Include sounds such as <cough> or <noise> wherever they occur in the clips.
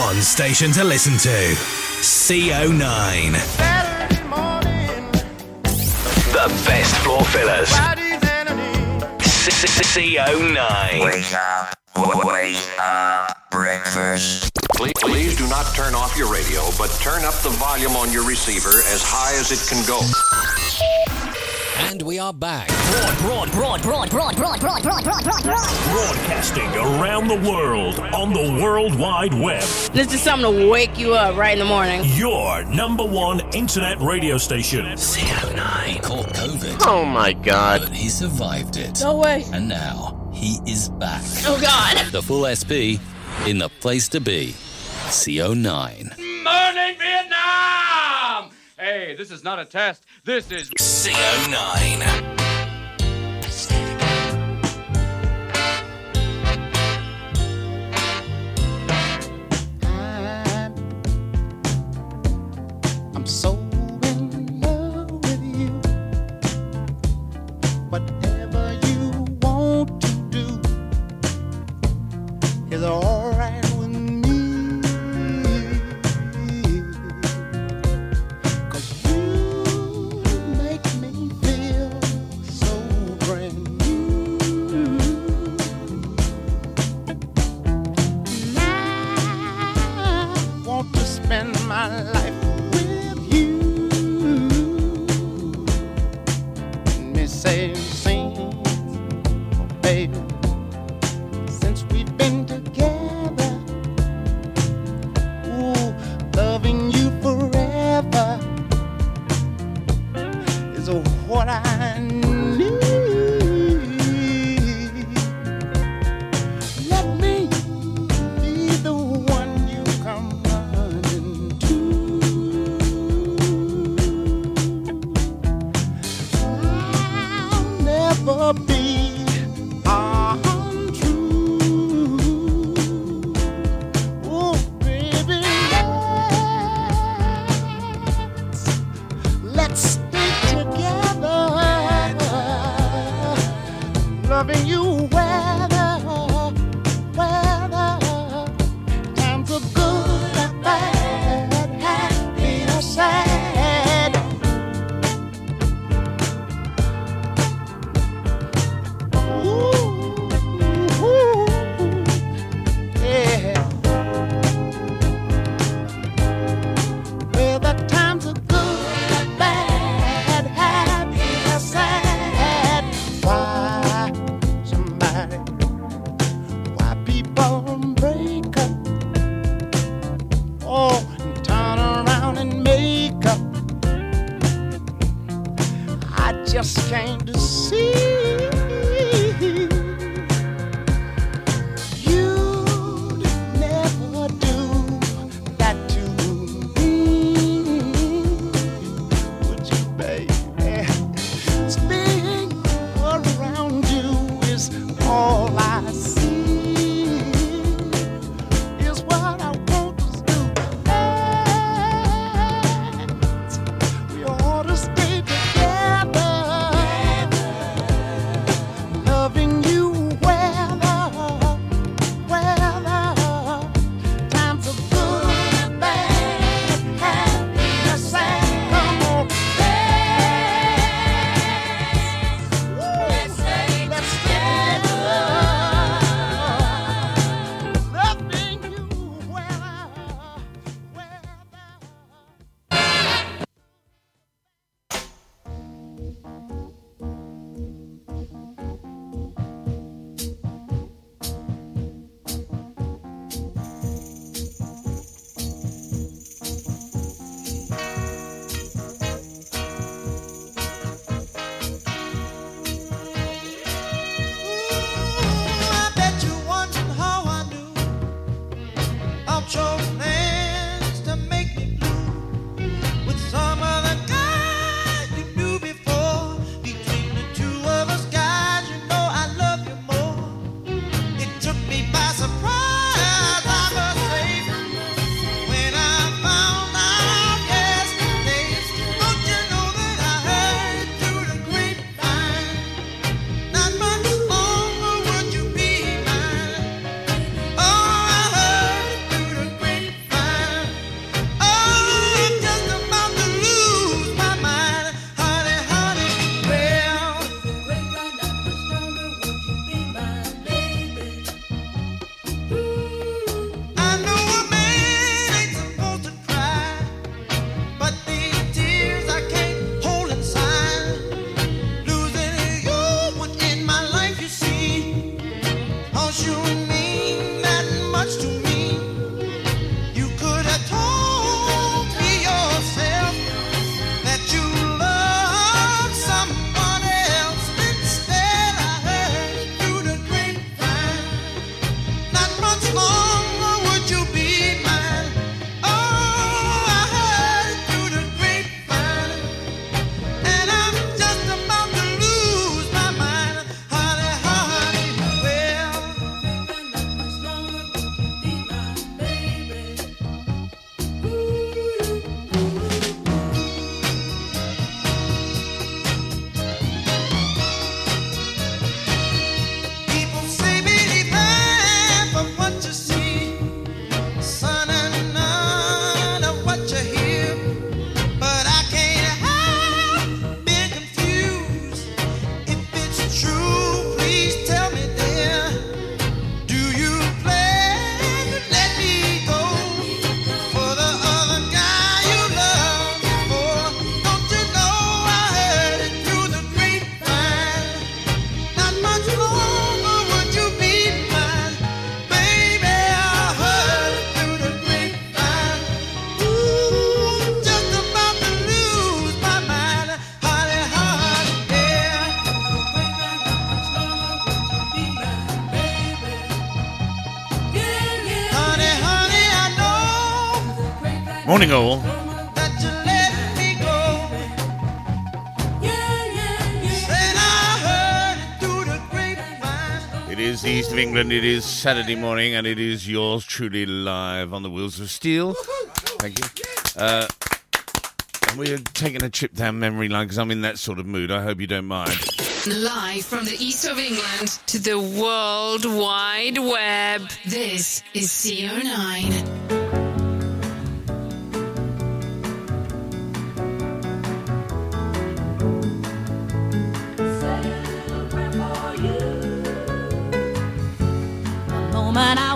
one station to listen to. CO9. The best floor fillers. CO9. Wake up, wake up, breakfast. Please, please do not turn off your radio, but turn up the volume on your receiver as high as it can go. And we are back. Broad, broad, broad, broad, broad, broad, broad, broad, broad, broad. Broadcasting around the world on the World Wide Web. This is something to wake you up right in the morning. Your number one internet radio station. CO9 caught COVID. Oh my god. But he survived it. No way. And now he is back. Oh God. The full SP in the place to be. CO9. Morning, Vietnam! Hey, this is not a test. This is CO9. morning, all. It is the east of England, it is Saturday morning, and it is yours truly live on the wheels of steel. Thank you. Uh, we are taking a trip down memory lane because I'm in that sort of mood. I hope you don't mind. Live from the east of England to the World Wide Web, this is CO9. but I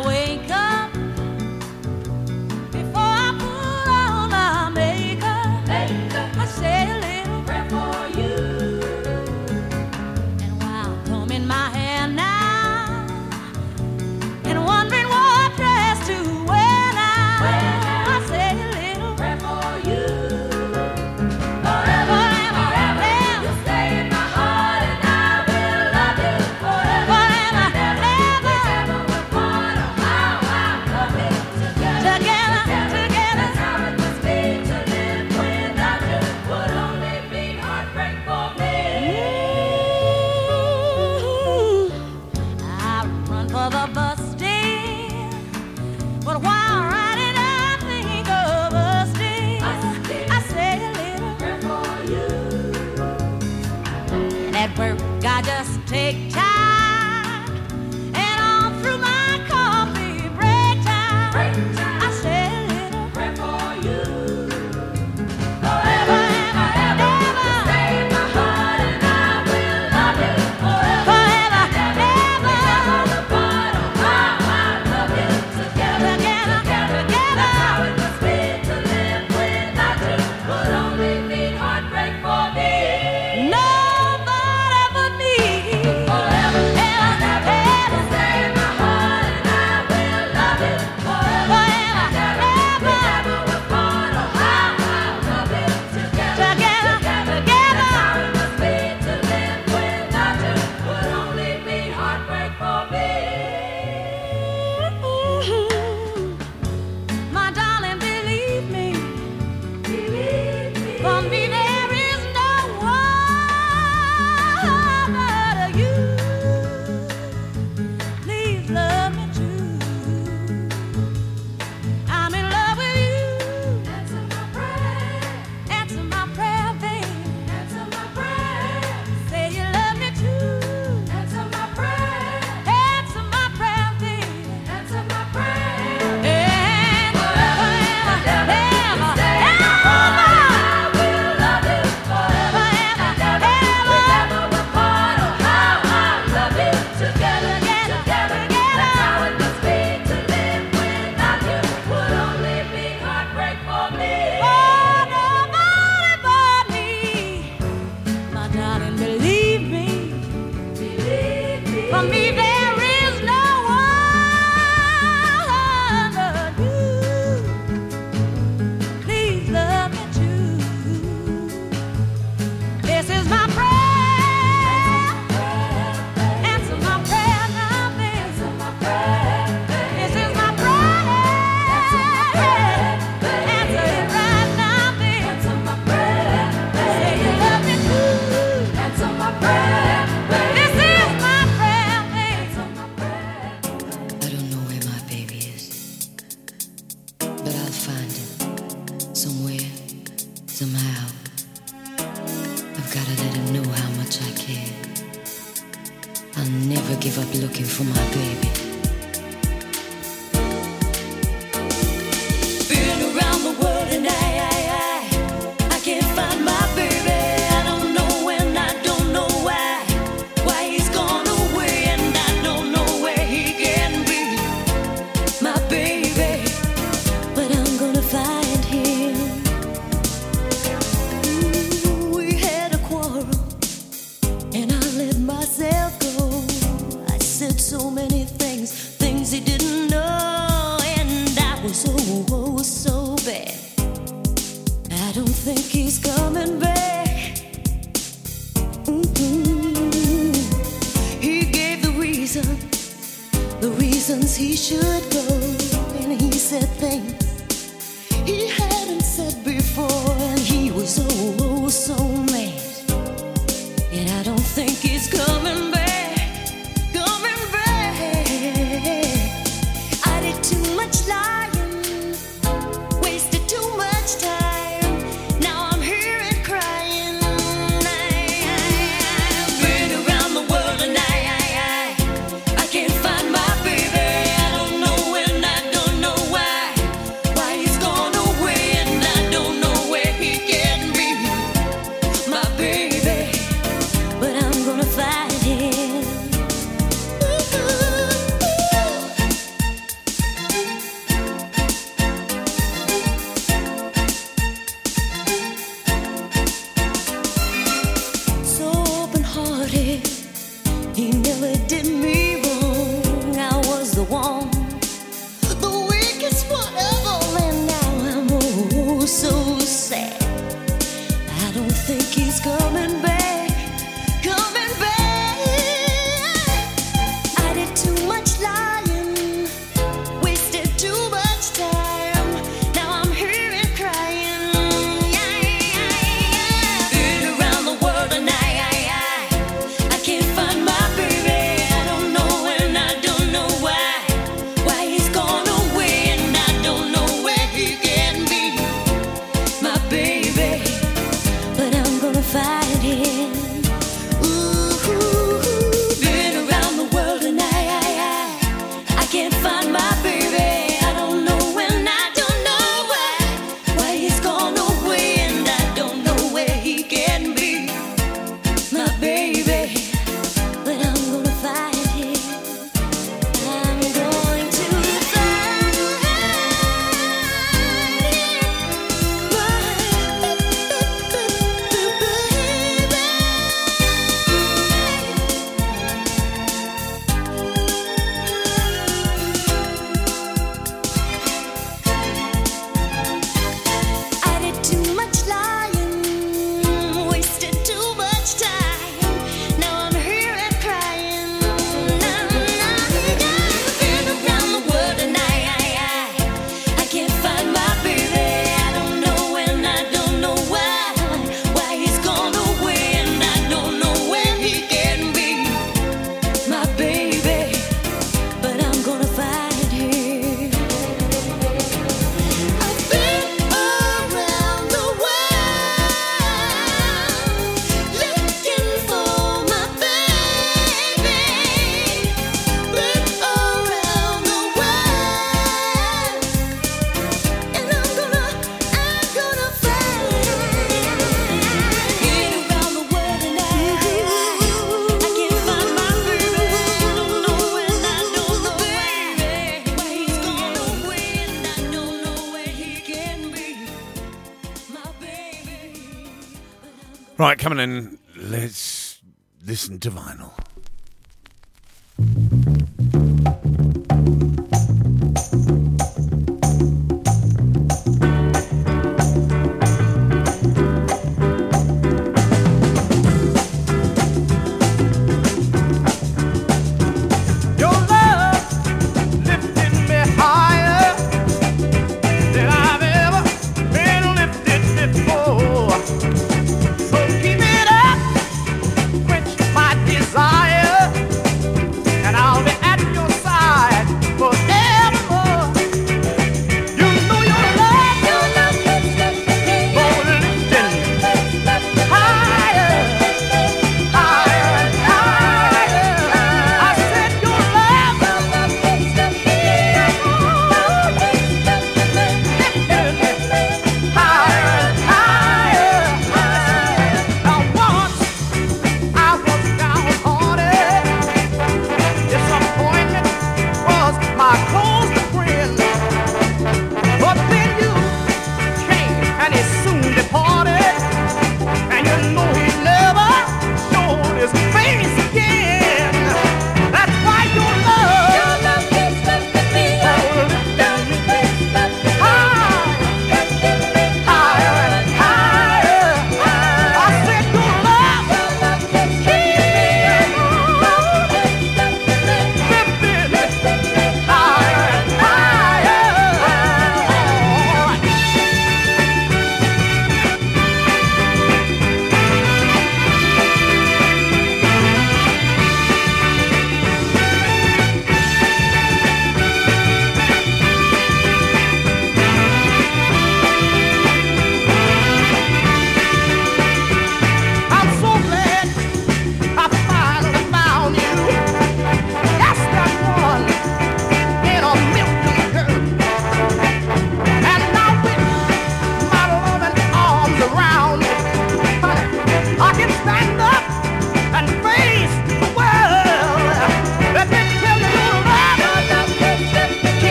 Right, coming in. Let's listen to vinyl.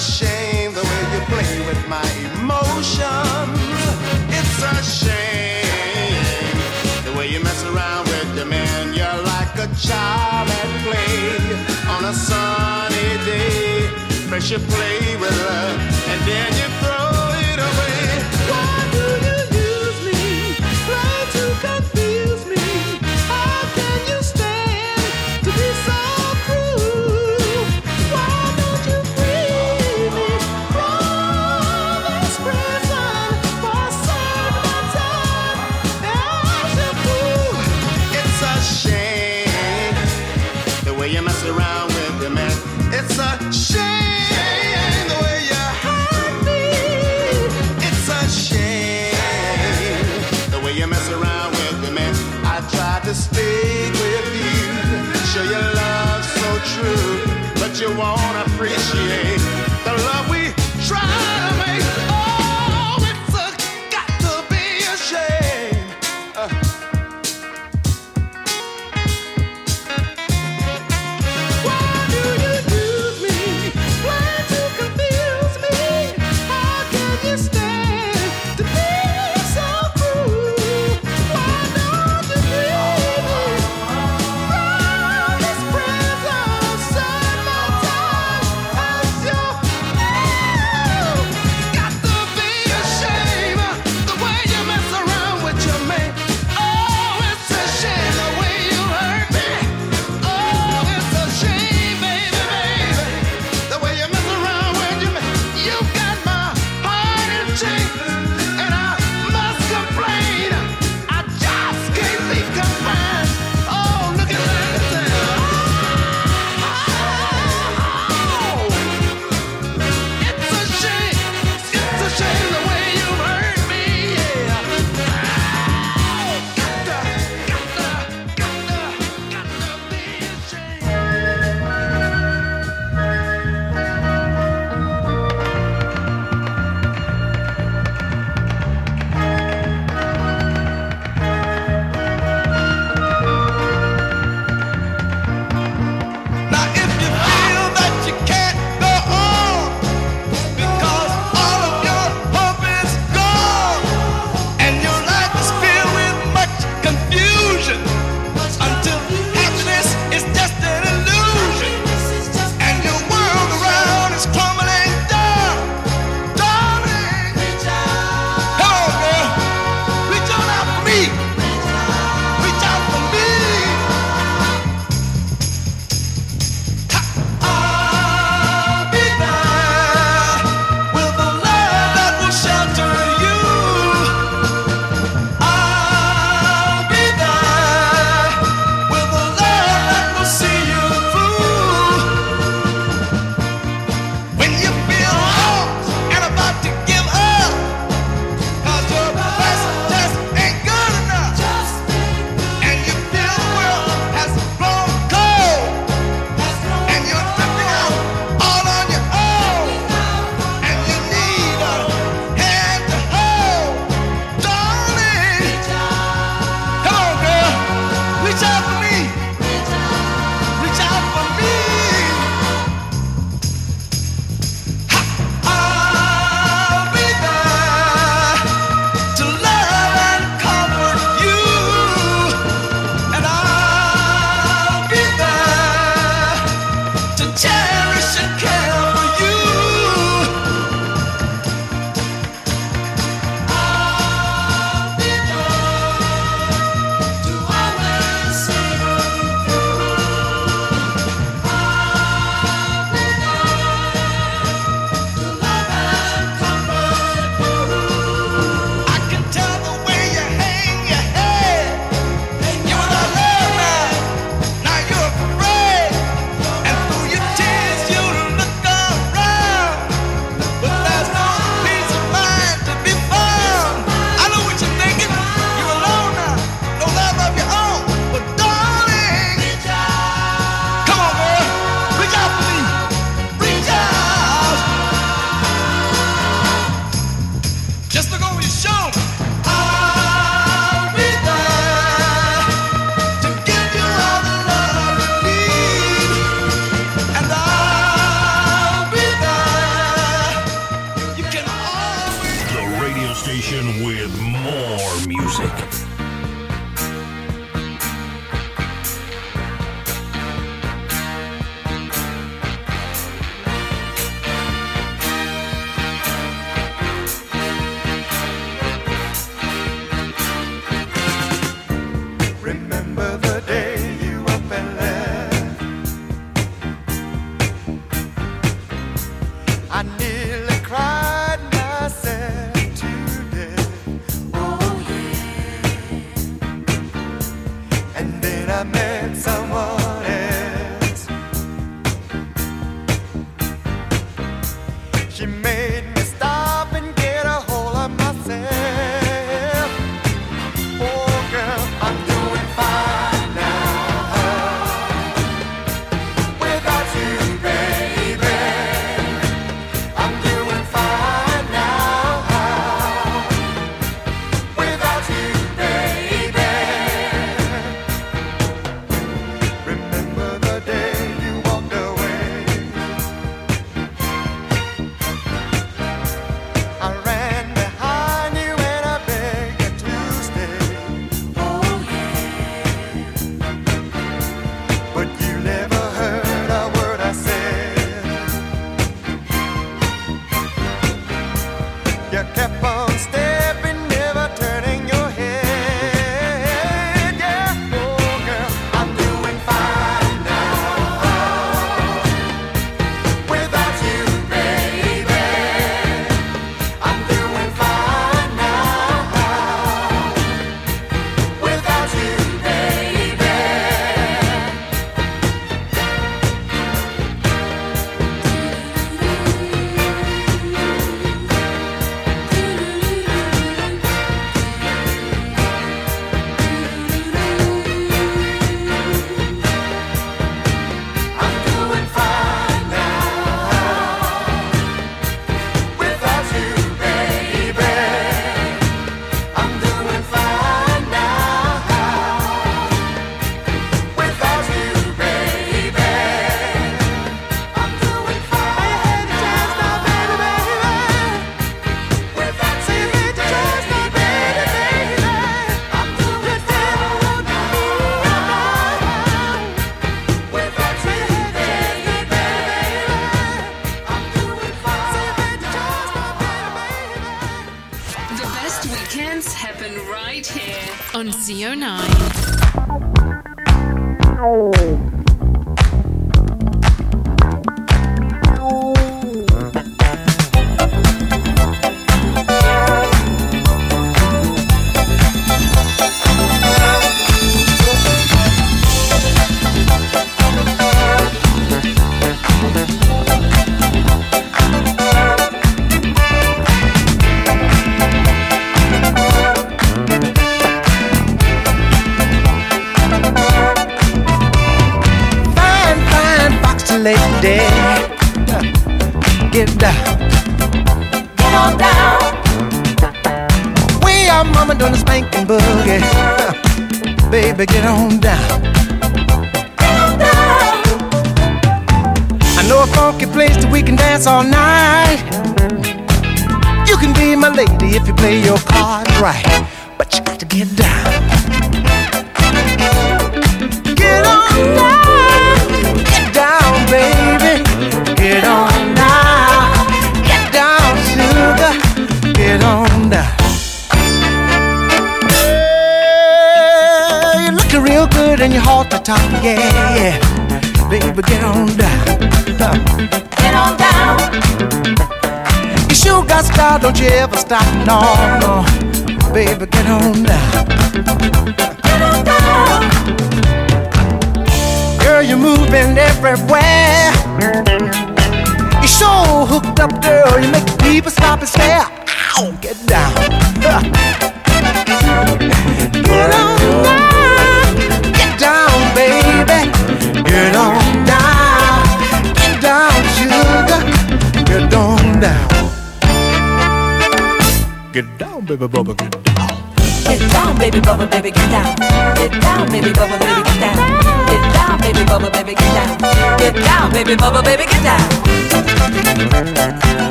shame the way you play with my emotions. It's a shame the way you mess around with your man. You're like a child at play on a sunny day. First you play with her, and then you you won't appreciate.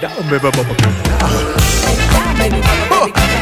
Daumen. baby, bubble. Down.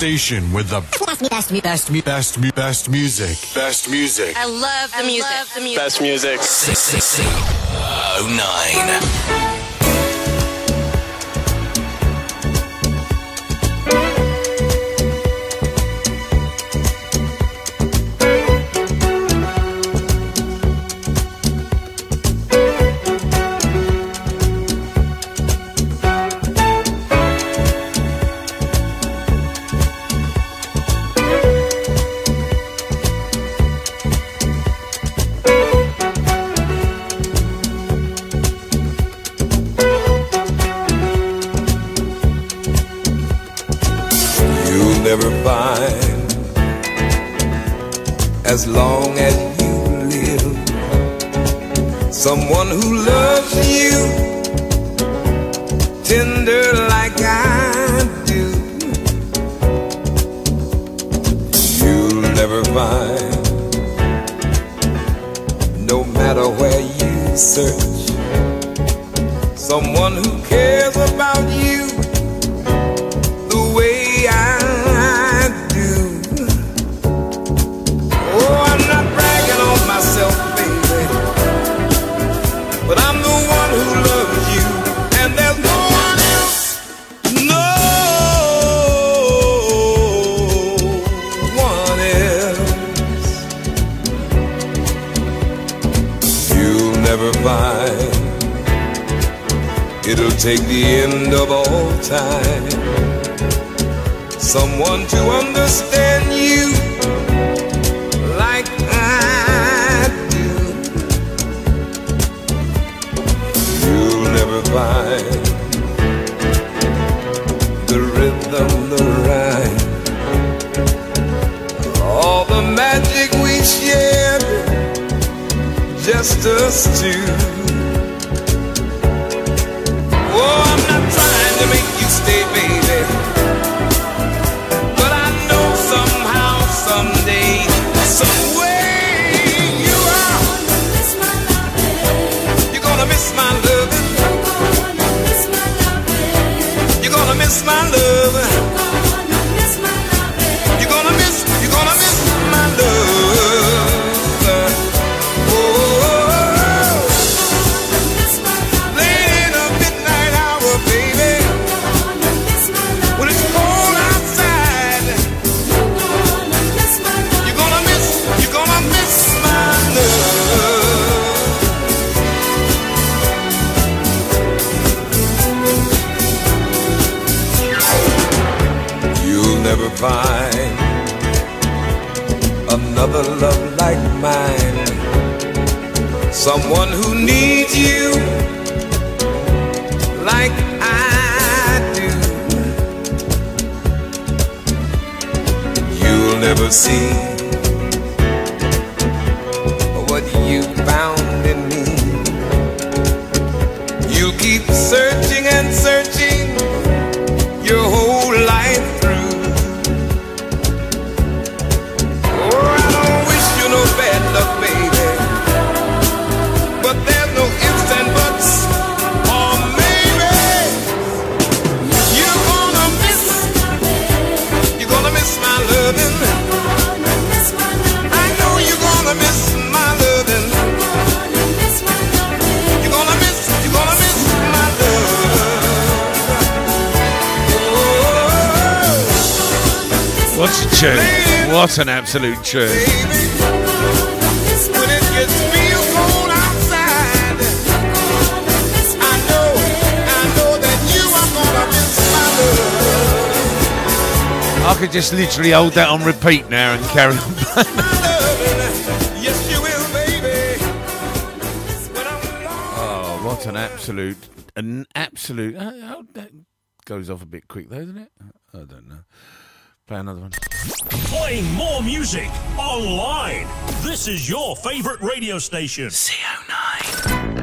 station with the best, me, best, me, best, me, best music. Best music. I love the I music. Love the music. Best music. 666 09. as long as you live. Someone who loves. absolute truth. I could just literally hold that on repeat now and carry on playing. oh, what an absolute, an absolute. Uh, that goes off a bit quick though, doesn't it? I don't know. Play another one. Playing more music online. This is your favorite radio station. CO9.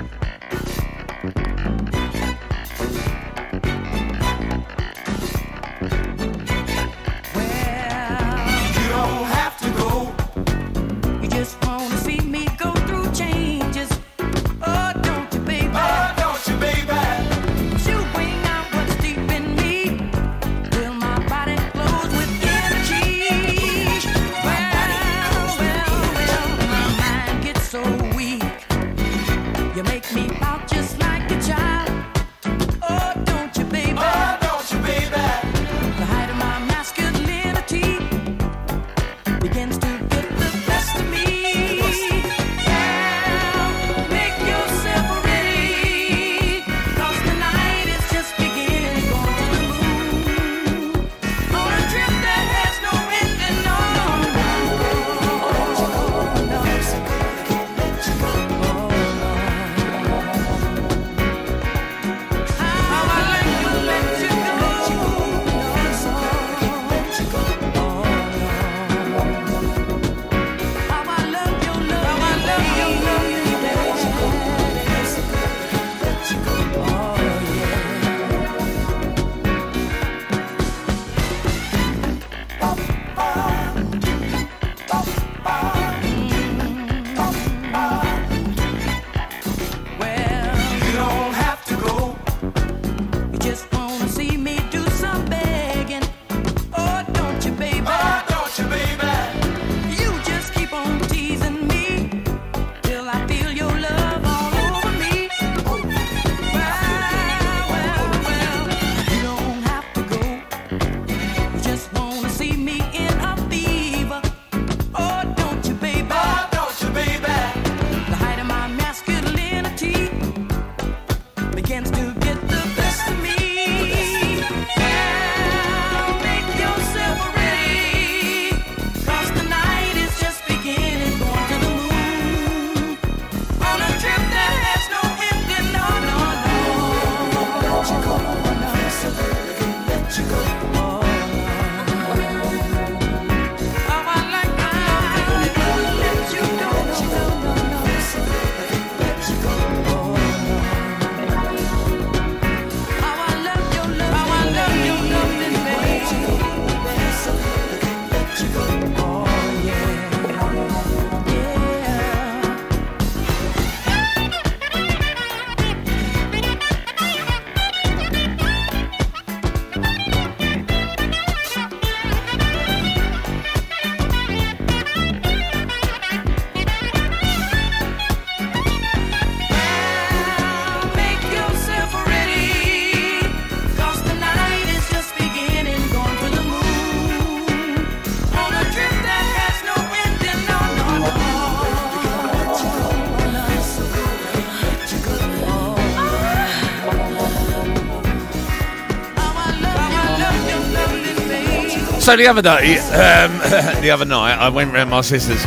So the other day, um, <coughs> the other night, I went round my sister's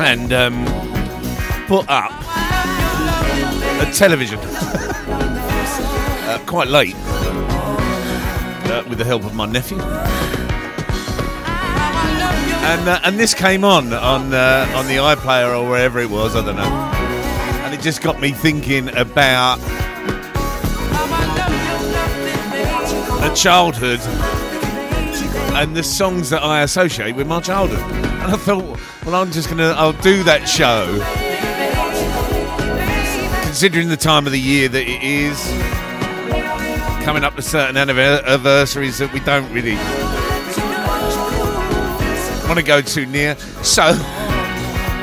and um, put up a television <laughs> uh, quite late uh, with the help of my nephew. And, uh, and this came on on uh, on the iPlayer or wherever it was, I don't know. And it just got me thinking about a childhood and the songs that I associate with my childhood. And I thought, well, I'm just gonna, I'll do that show, considering the time of the year that it is, coming up to certain anniversaries that we don't really want to go too near. So,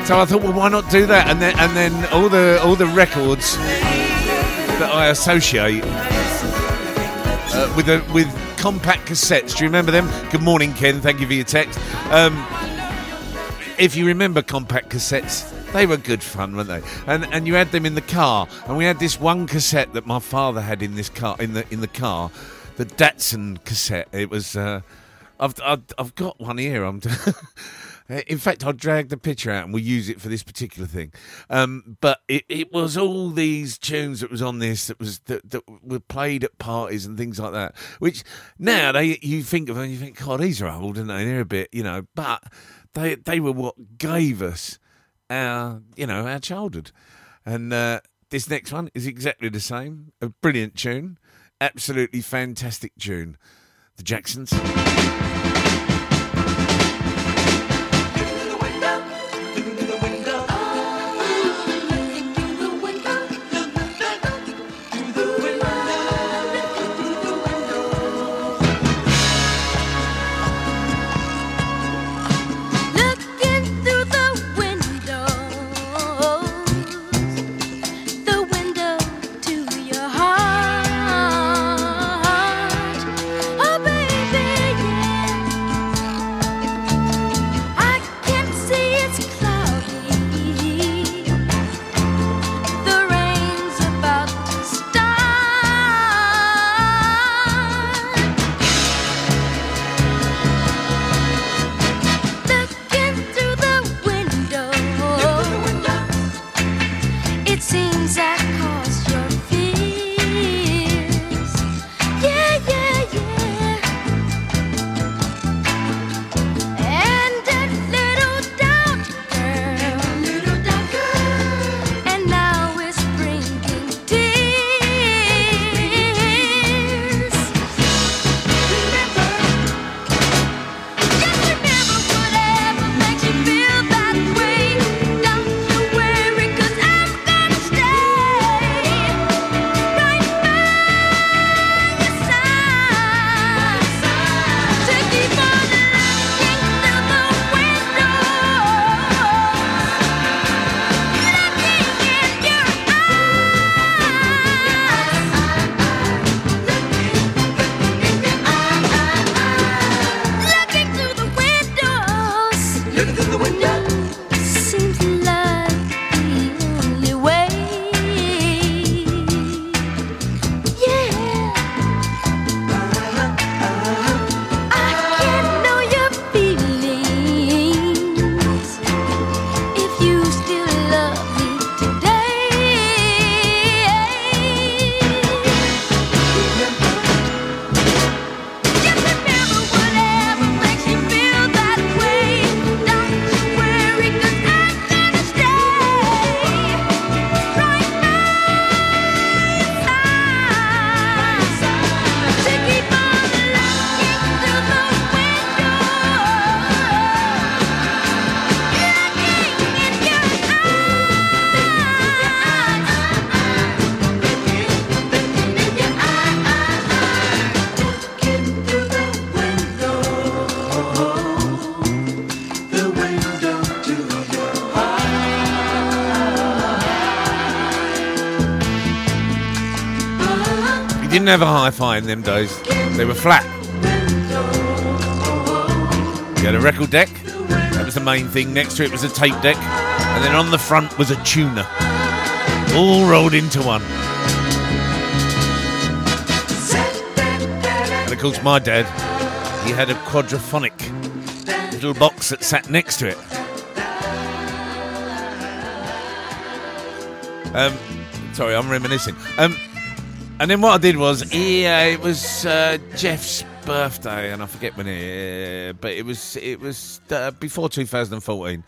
so I thought, well, why not do that? And then, and then all the all the records that I associate uh, with the with compact cassettes. Do you remember them? Good morning, Ken. Thank you for your text. Um, if you remember compact cassettes, they were good fun, weren't they? And and you had them in the car, and we had this one cassette that my father had in this car in the in the car, the Datsun cassette. It was. Uh, I've, I've I've got one here. I'm. <laughs> In fact, I'll drag the picture out and we'll use it for this particular thing. Um, but it, it was all these tunes that was on this that was that, that were played at parties and things like that. Which now they you think of and you think, God, these are old, and they? they're a bit, you know. But they they were what gave us our you know our childhood. And uh, this next one is exactly the same. A brilliant tune, absolutely fantastic tune. The Jacksons. Didn't have a hi-fi in them days. They were flat. You had a record deck. That was the main thing. Next to it was a tape deck, and then on the front was a tuner, all rolled into one. And of course, my dad he had a quadraphonic little box that sat next to it. Um, sorry, I'm reminiscing. Um, and then what I did was, yeah, it was uh, Jeff's birthday, and I forget when it, but it was it was uh, before 2014.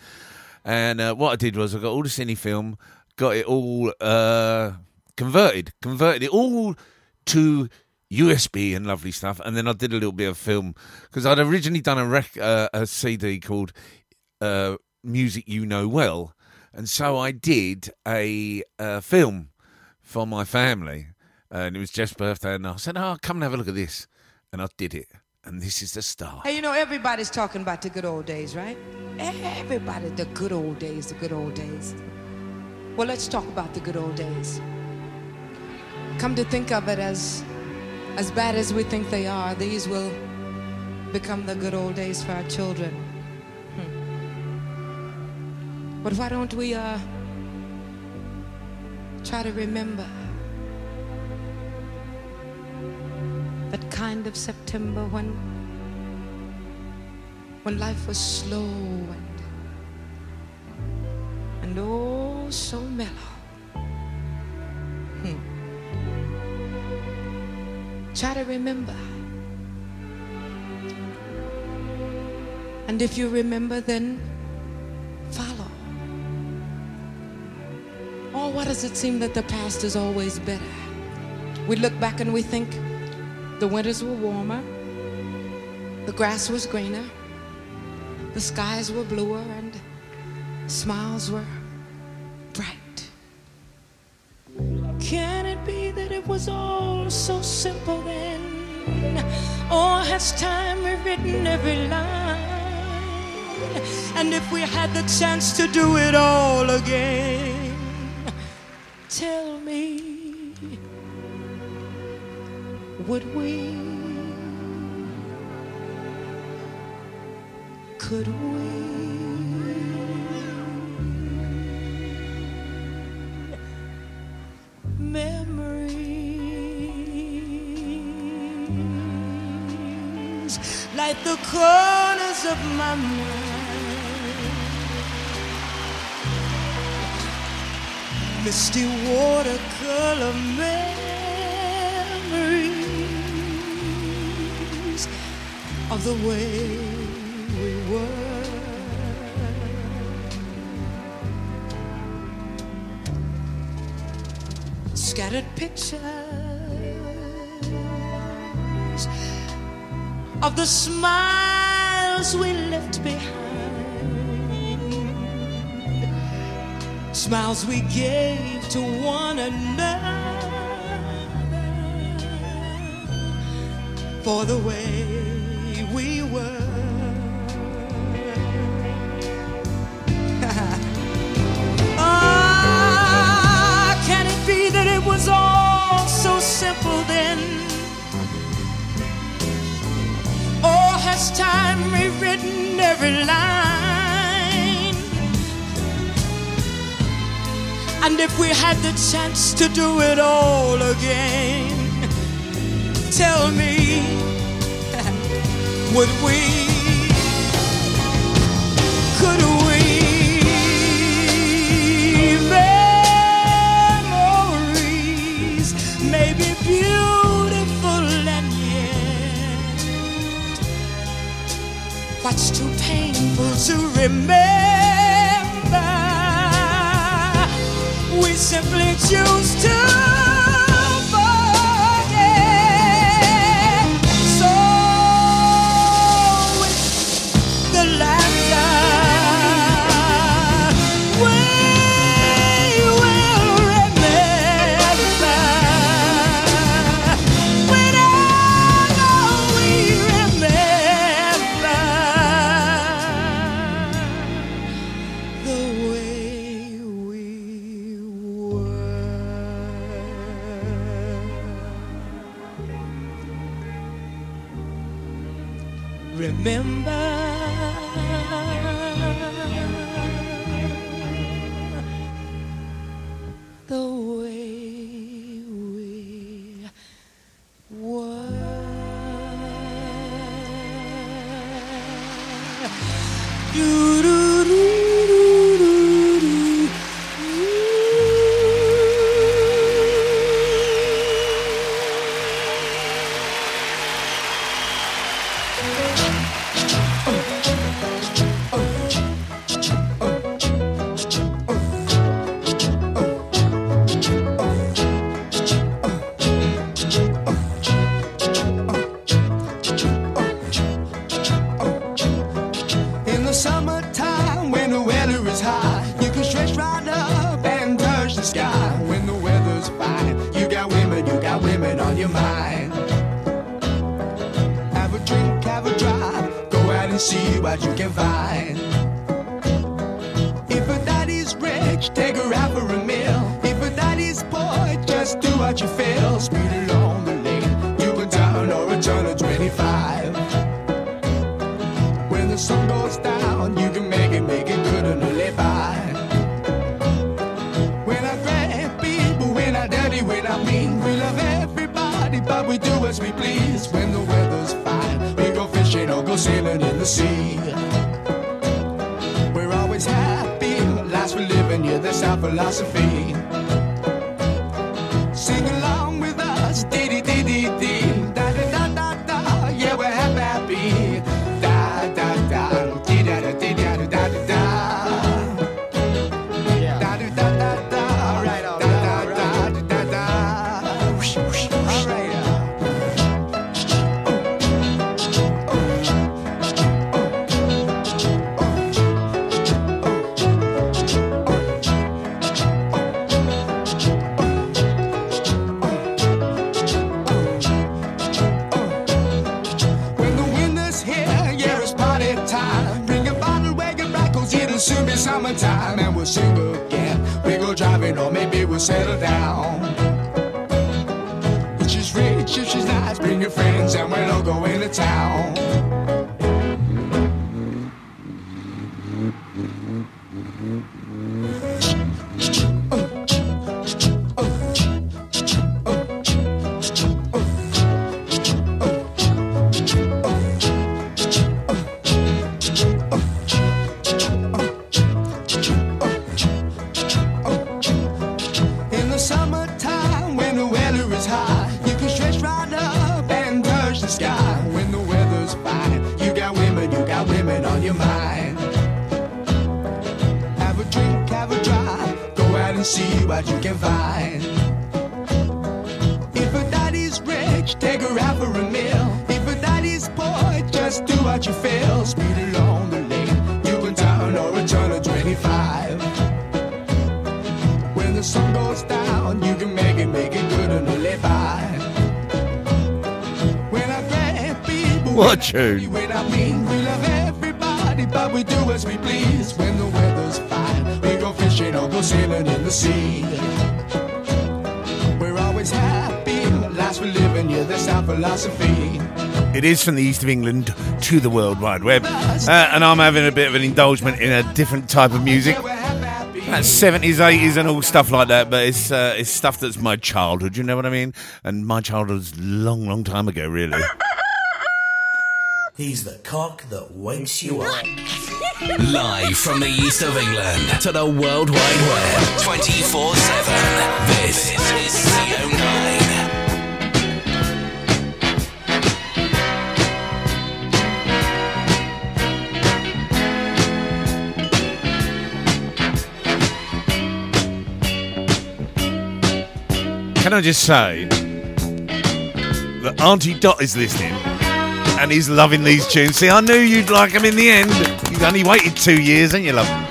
And uh, what I did was I got all the cine film, got it all uh, converted, converted it all to USB and lovely stuff, and then I did a little bit of film because I'd originally done a rec- uh, a CD called uh, "Music You Know Well," and so I did a uh, film for my family, and it was Jeff's birthday, and I said, "Oh, come and have a look at this," and I did it, and this is the star. Hey, you know, everybody's talking about the good old days, right? Everybody, the good old days, the good old days. Well, let's talk about the good old days. Come to think of it as as bad as we think they are, these will become the good old days for our children. Hmm. But why don't we uh try to remember that kind of September when when life was slow and and oh so mellow. Hmm. Try to remember. And if you remember, then follow. Oh, why does it seem that the past is always better? We look back and we think the winters were warmer, the grass was greener, the skies were bluer, and smiles were bright. Can it be that it was all so simple then? Or has time rewritten every line? And if we had the chance to do it all again, tell me, would we? Could we? Memories like the corners of my mind. Misty watercolor memories of the way we were. Scattered pictures of the smiles we left behind, smiles we gave to one another for the way simple then? Or has time rewritten every line? And if we had the chance to do it all again, tell me, <laughs> would we? What's too painful to remember? We simply choose to tune. But we do as we please when the weather's fine. We go fishing or go sailing in the sea. We're always happy, last we're that's our philosophy. It is from the east of England to the World Wide Web. Uh, and I'm having a bit of an indulgement in a different type of music. That's 70s, 80s, and all stuff like that, but it's, uh, it's stuff that's my childhood, you know what I mean? And my childhood's long, long time ago, really. <laughs> He's the cock that wakes you up. <laughs> Live from the east of England to the World Wide Web 24 7. This is CO9. Can I just say that Auntie Dot is listening? and he's loving these tunes. See, I knew you'd like them in the end. You only waited two years, ain't you, love?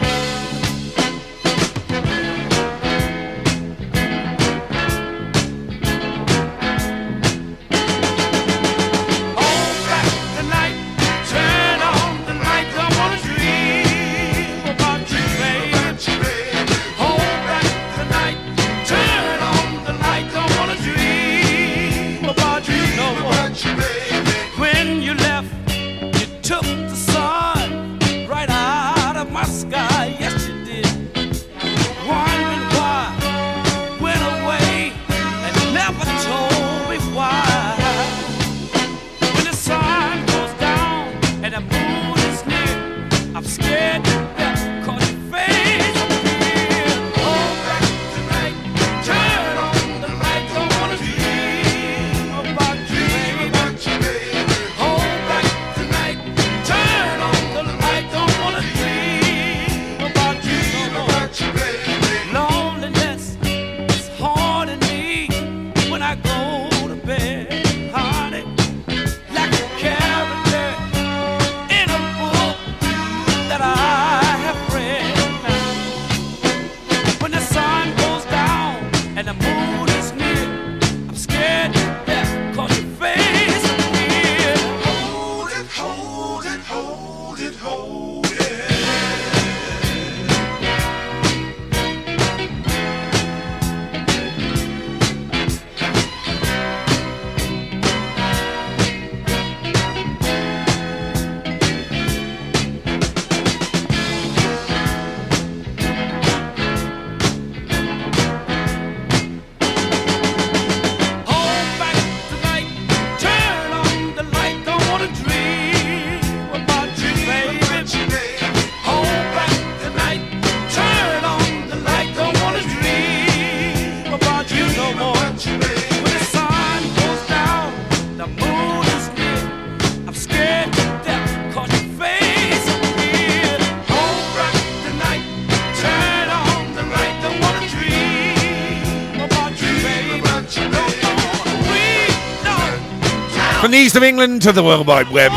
east of England to the World Wide Web.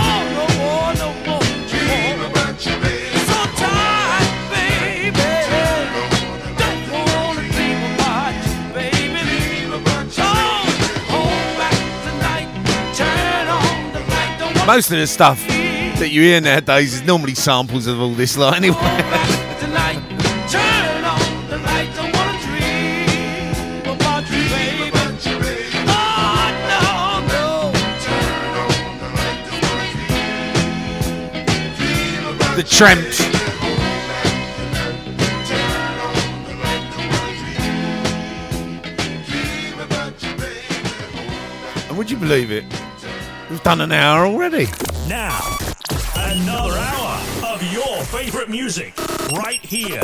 Most of the stuff that you hear nowadays is normally samples of all this lot anyway. <laughs> And would you believe it? We've done an hour already. Now, another hour of your favourite music right here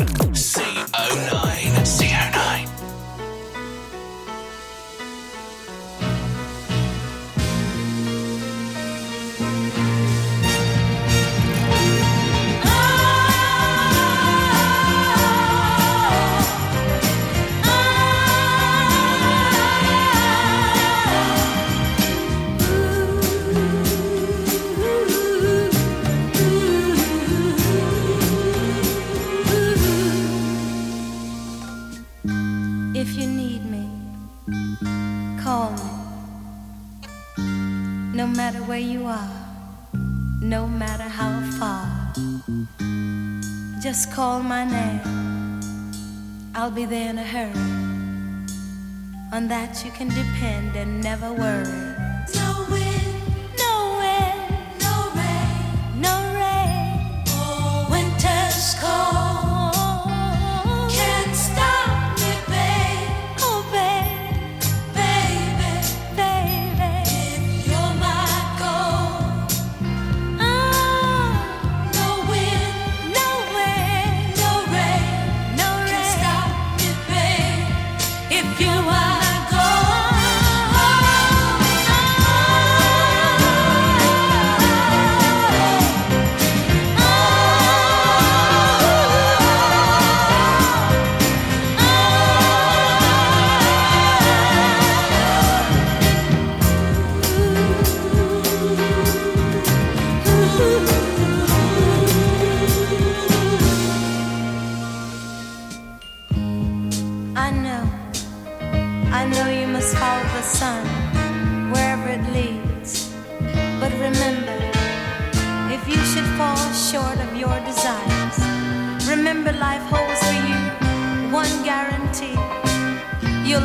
you can depend and never worry.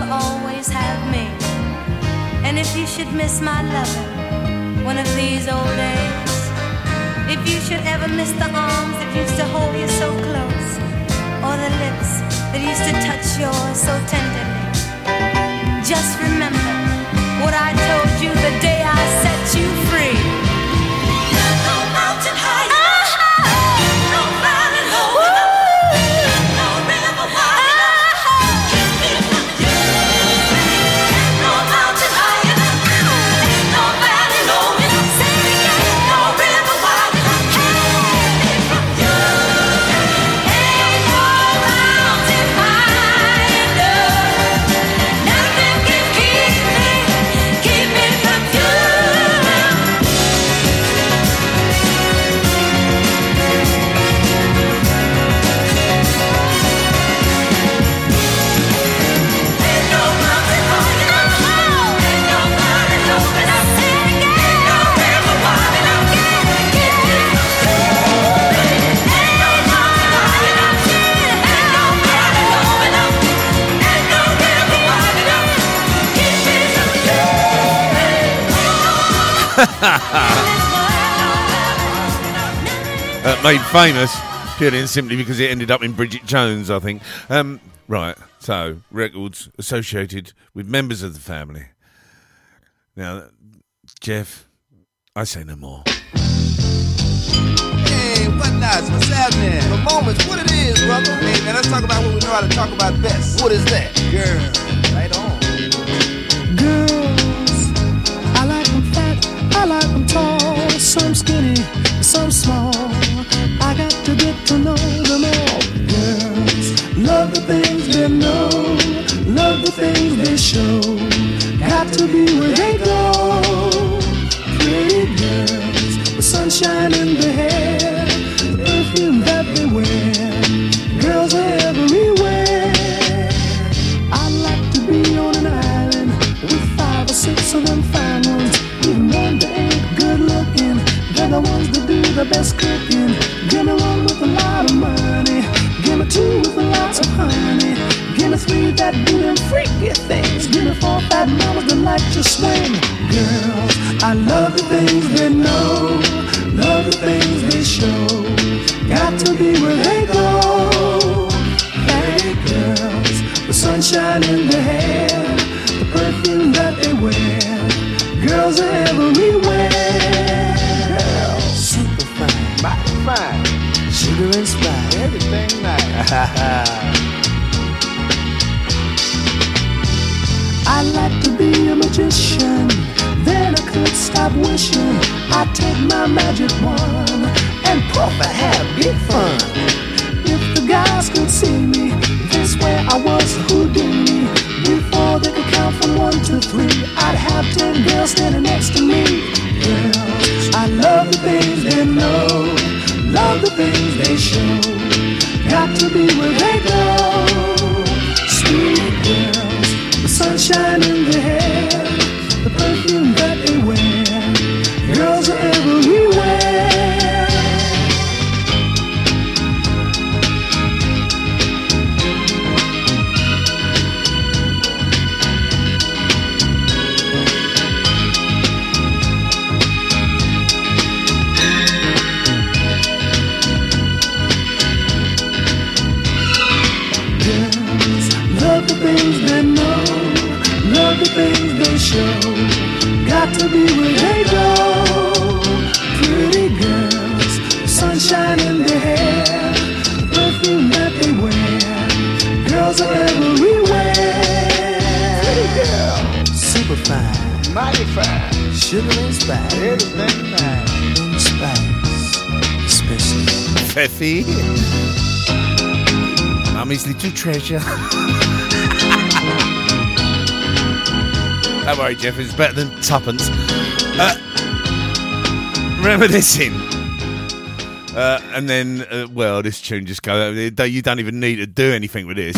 always have me. And if you should miss my loving one of these old days, if you should ever miss the arms that used to hold you so close, or the lips that used to touch yours so tenderly, just remember what I told you the day I set you <laughs> uh, made famous purely and simply because it ended up in Bridget Jones, I think. Um, right, so records associated with members of the family. Now, Jeff, I say no more. Hey, Whatnauts? What's happening? The moments, what it is, brother. Hey, man, let's talk about what we know how to talk about best. What is that? Girl, right on. I like them tall, some skinny, some small. I got to get to know them all. Girls, love the things they know, love the things they show. Got to be where they go. Pretty girls with sunshine in their hair, the perfume that they wear. Girls are everywhere. I like to be on an island with five or six of them the best cooking. Give me one with a lot of money, give me two with lots of honey. Give me three that do them freaky things. Give me four fat mamas that like to swing. Girls, I love the things they know, love the things they show. Got to be where they go. Hey girls, the sunshine in their hair, the perfume that they wear. Girls are everywhere. Fine, sugar and spice, everything nice. <laughs> I'd like to be a magician, then I could stop wishing. I'd take my magic wand and and have big fun. If the guys could see me, they swear I was Houdini. Before they could count from one to three, I'd have ten girls standing next to me. Girls, I love the things they know, love the things they show. Got to be where they go. Treasure. Don't worry, Jeff, it's better than tuppence. Uh, in? Uh, and then, uh, well, this tune just goes. You don't even need to do anything with this.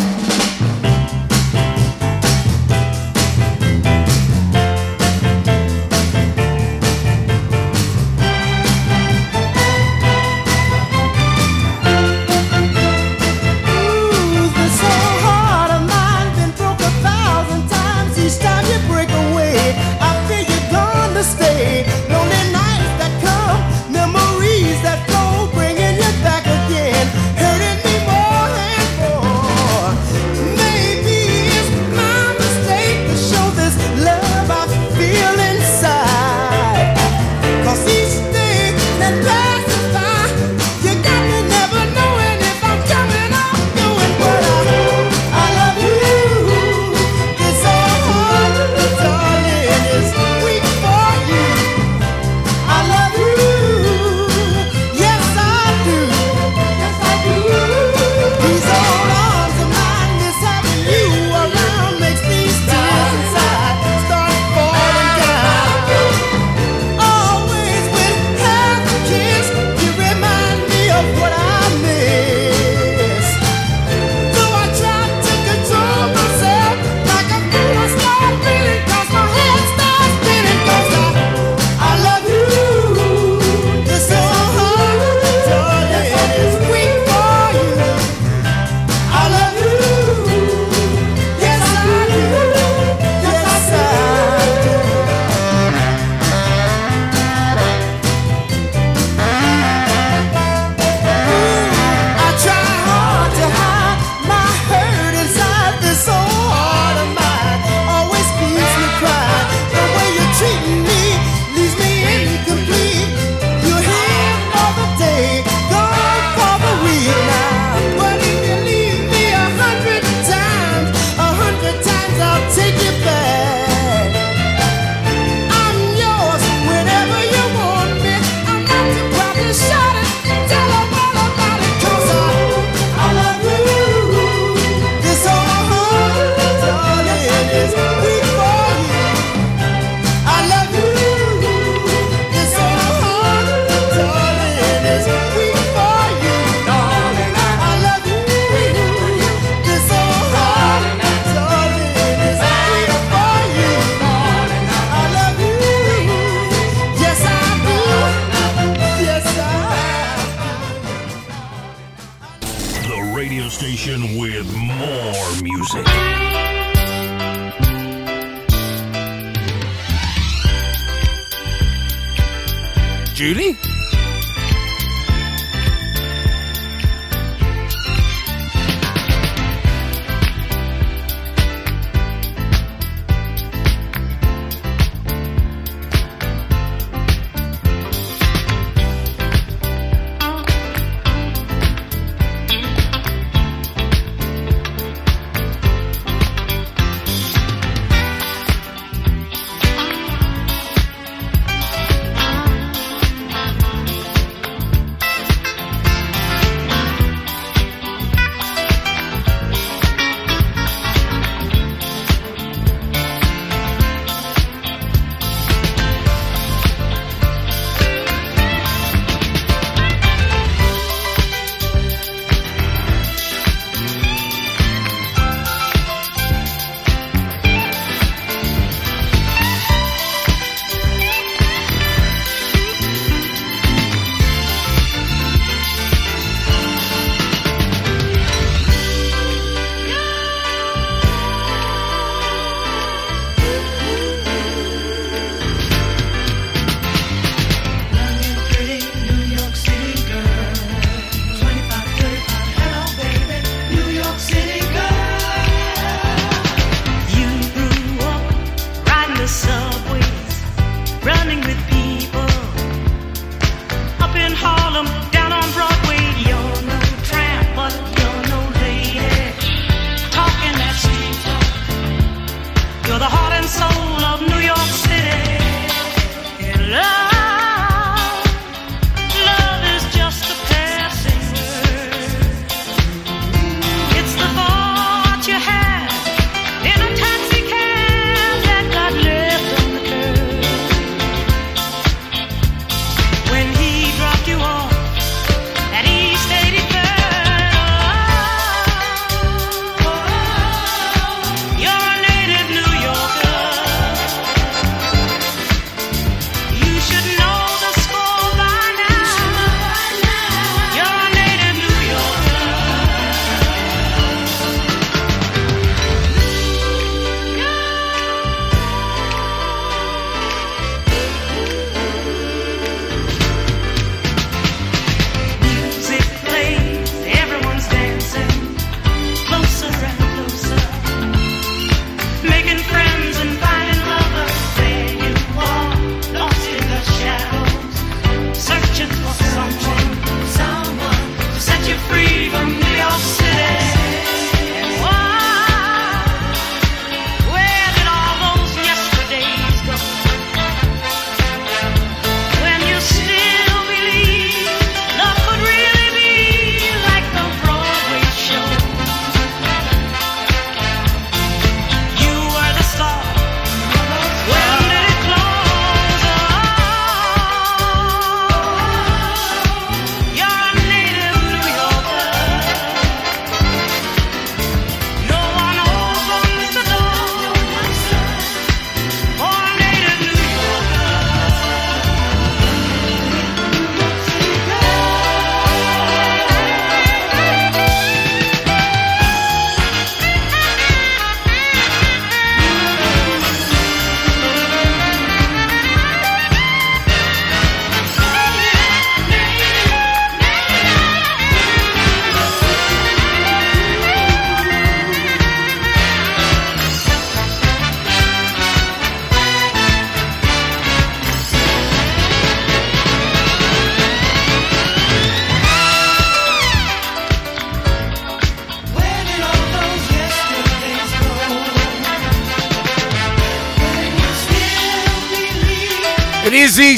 Julie?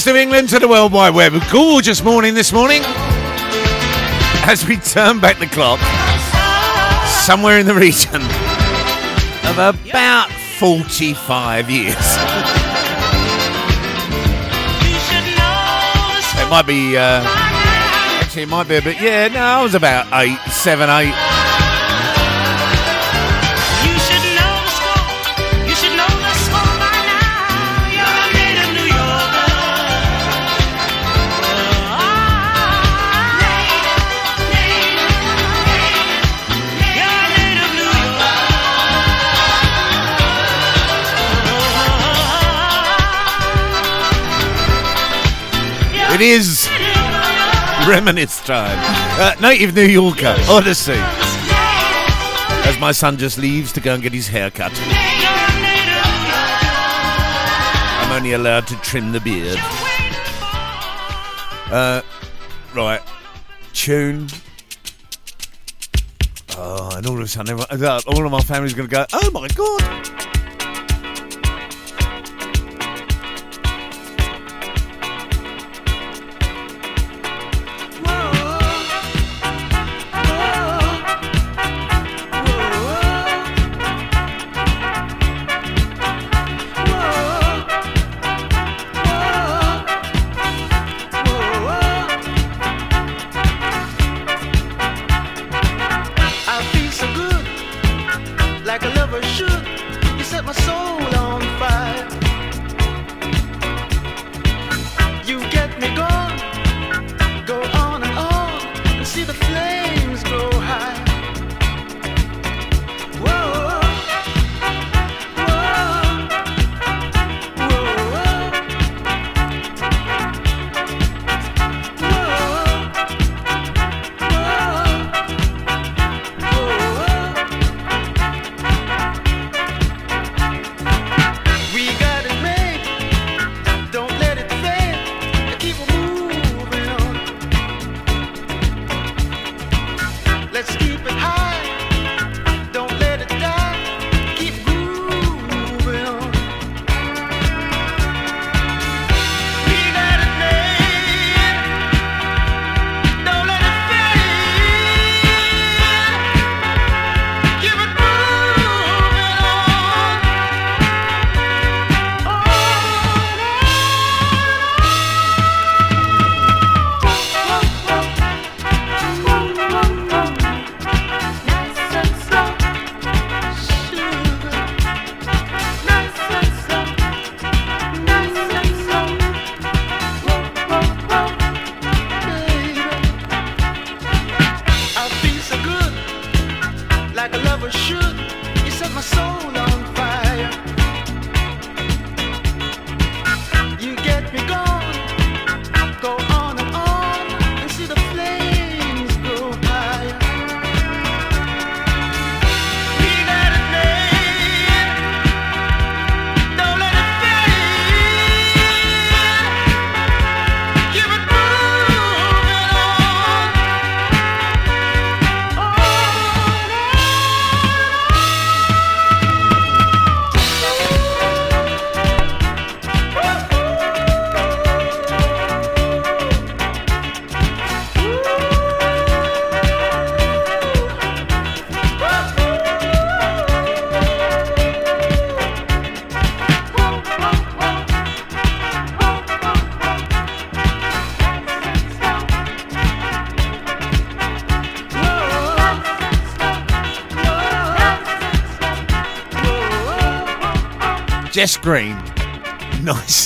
Greetings to England, to the World Wide Web. A gorgeous morning this morning. As we turn back the clock, somewhere in the region of about 45 years. it might be, uh, actually, it might be a bit, yeah, no, I was about eight, seven, eight. is Reminisce Time. Uh, native New Yorker, Odyssey. As my son just leaves to go and get his hair cut. I'm only allowed to trim the beard. Uh, right. Tune. Oh, and all of a sudden, everyone, uh, all of my family's going to go, oh my god.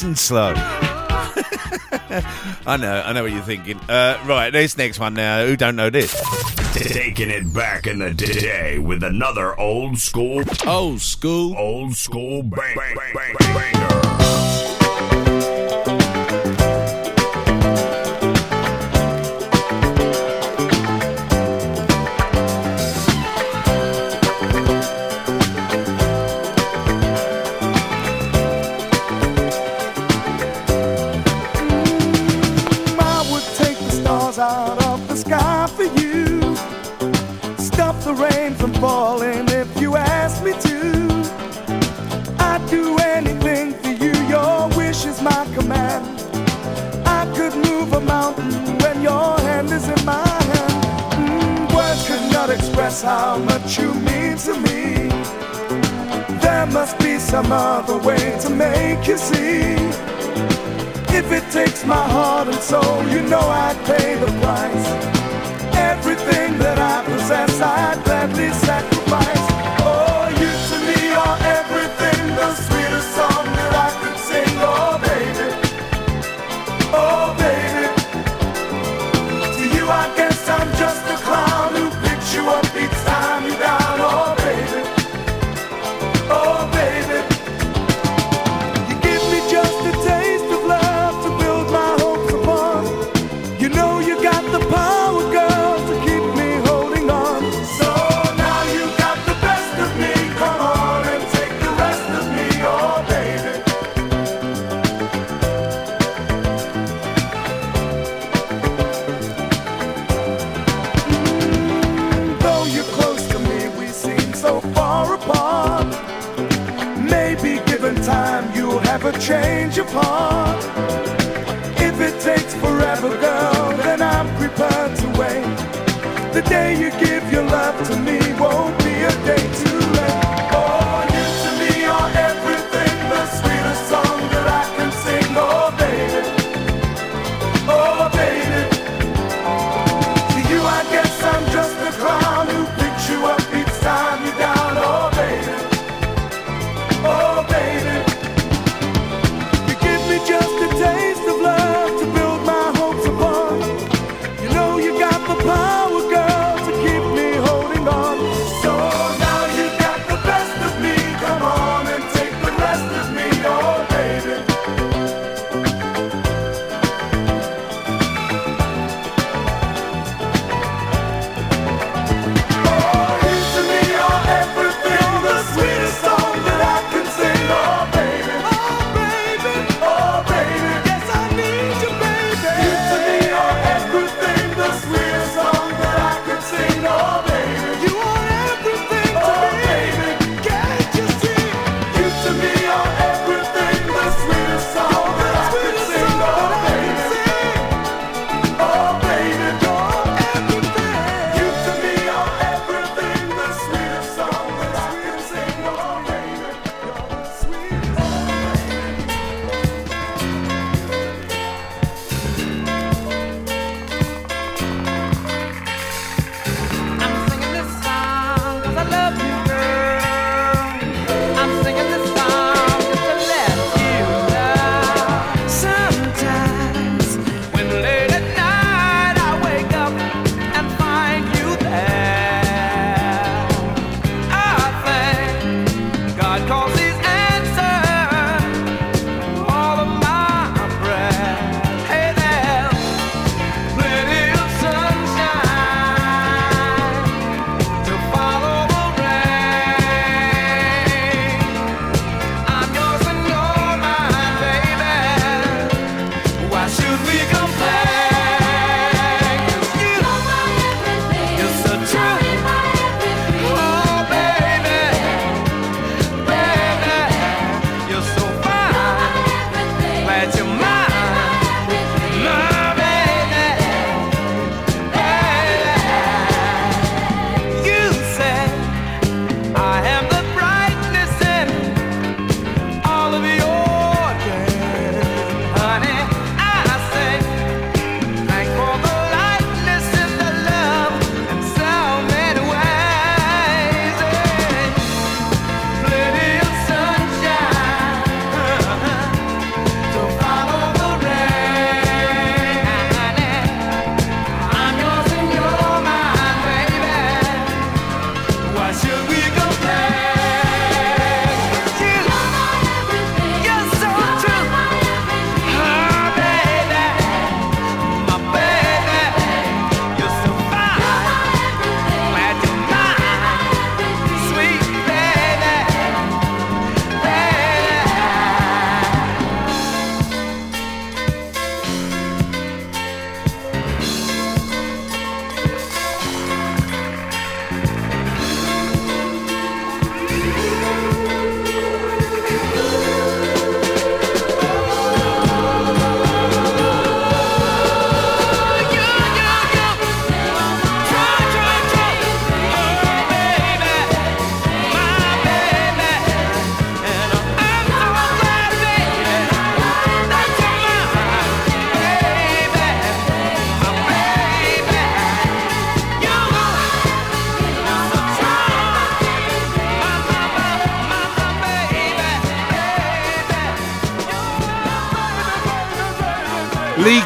and slow. <laughs> I know, I know what you're thinking. Uh, right, this next one now. Who don't know this? Taking it back in the day with another old school, old school, old school bang, bang, bang.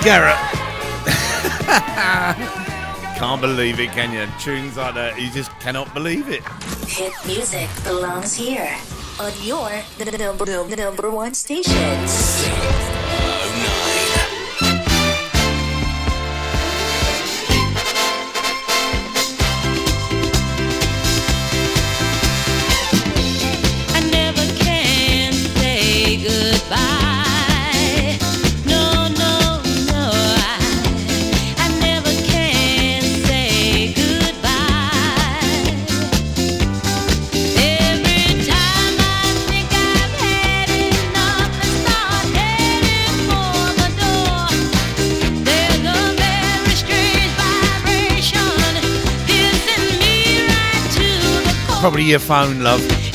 Garrett. <laughs> Can't believe it, can you? Tunes like that, you just cannot believe it. Hit music belongs here on your number one station. probably your phone, love.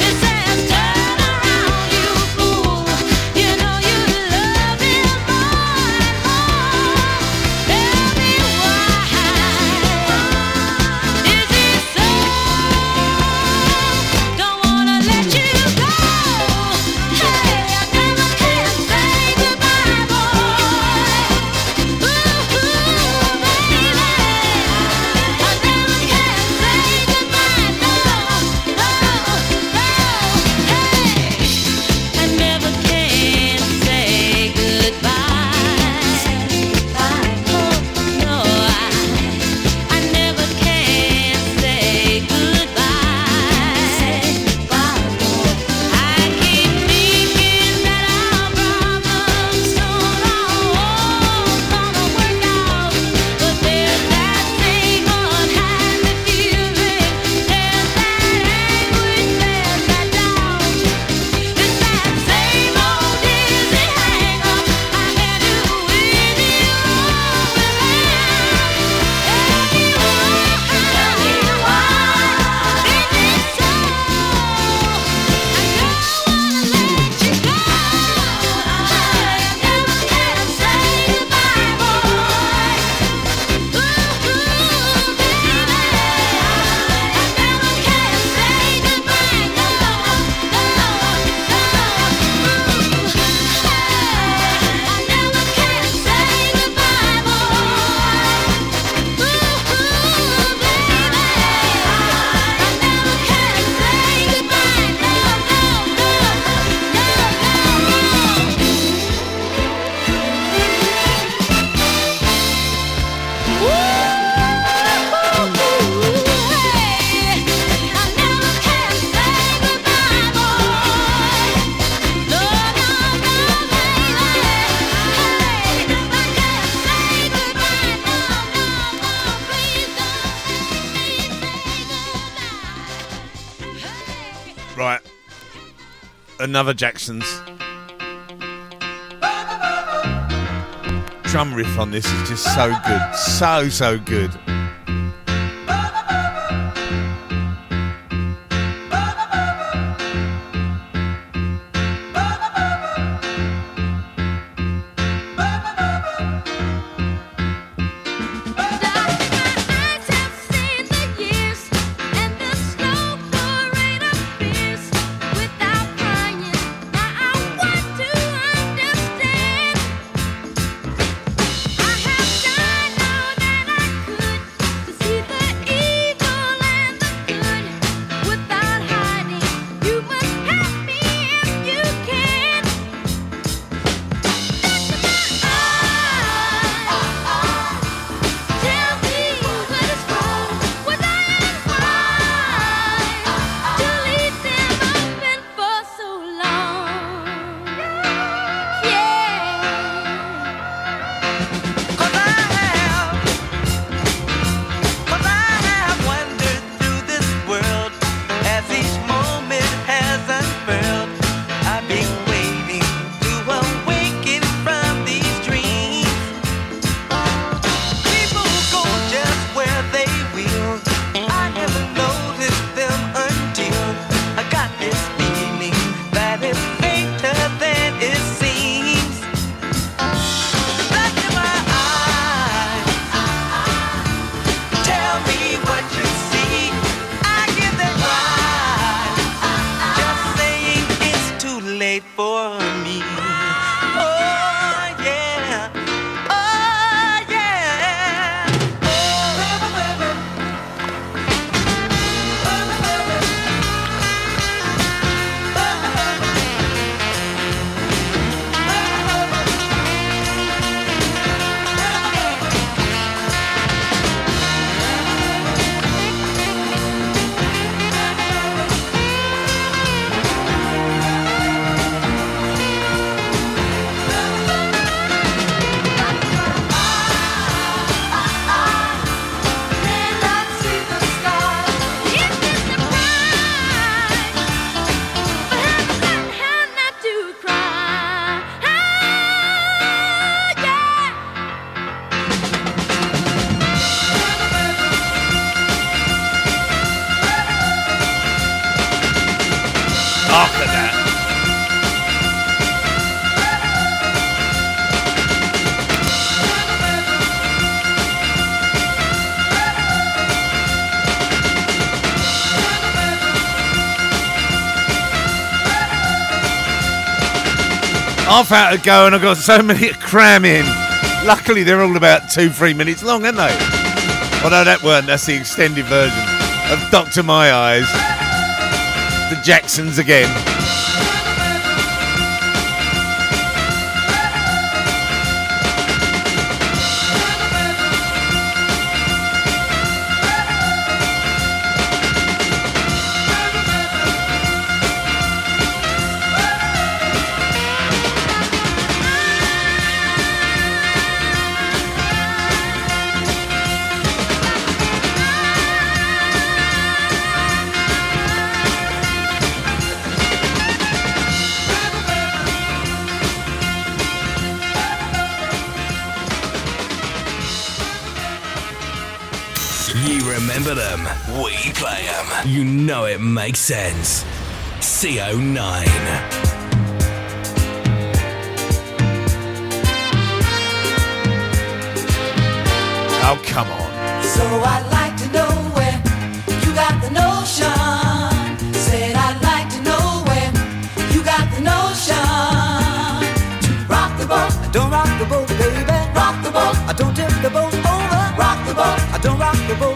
another Jackson's. Drum riff on this is just so good. So, so good. Half hour to go, and I've got so many to cram in. Luckily, they're all about two, three minutes long, aren't they? Although that weren't, that's the extended version of Doctor My Eyes. The Jacksons again. Know it makes sense. CO9. Oh, come on. So I'd like to know where you got the notion. Said I'd like to know where you got the notion. To rock the boat, Don't rock the boat, baby. rock the boat, I don't tip the boat over. rock the boat, I don't rock the boat,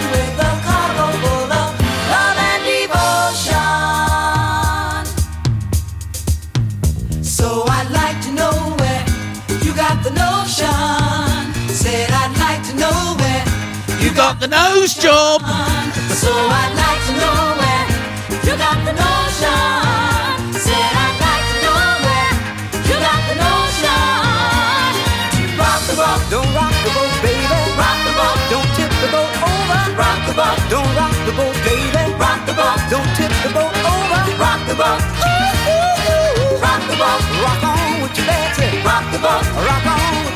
the nose job. so I'd like to know where you got the notion. Said I'd like to know where you got the notion. To rock the boat, Don't rock the boat, baby. rock the boat, Don't tip the boat over. rock the boat, Don't rock the boat, baby. rock the boat, Don't tip the boat over. rock the boat, rock the boat, Rock on with your bad tip. rock the boat, Rock on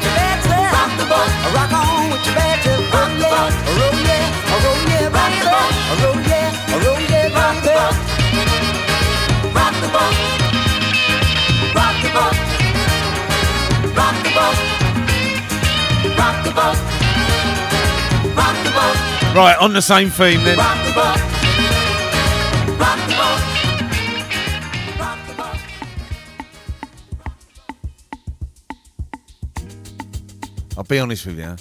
boat, Rock on with your bad tip. Rock the boat. Roll yeah, roll yeah, Rock the boat. Roll yeah, roll yeah, rock the boat, rock the boat, rock the boat, rock the boat, rock the boat, rock the boat. Right, on the same theme then. Rock the boat. Rock the boat. Be honest with you.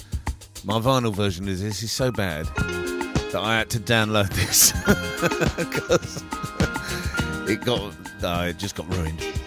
My vinyl version of this is so bad that I had to download this <laughs> because <laughs> it got, no, it just got ruined.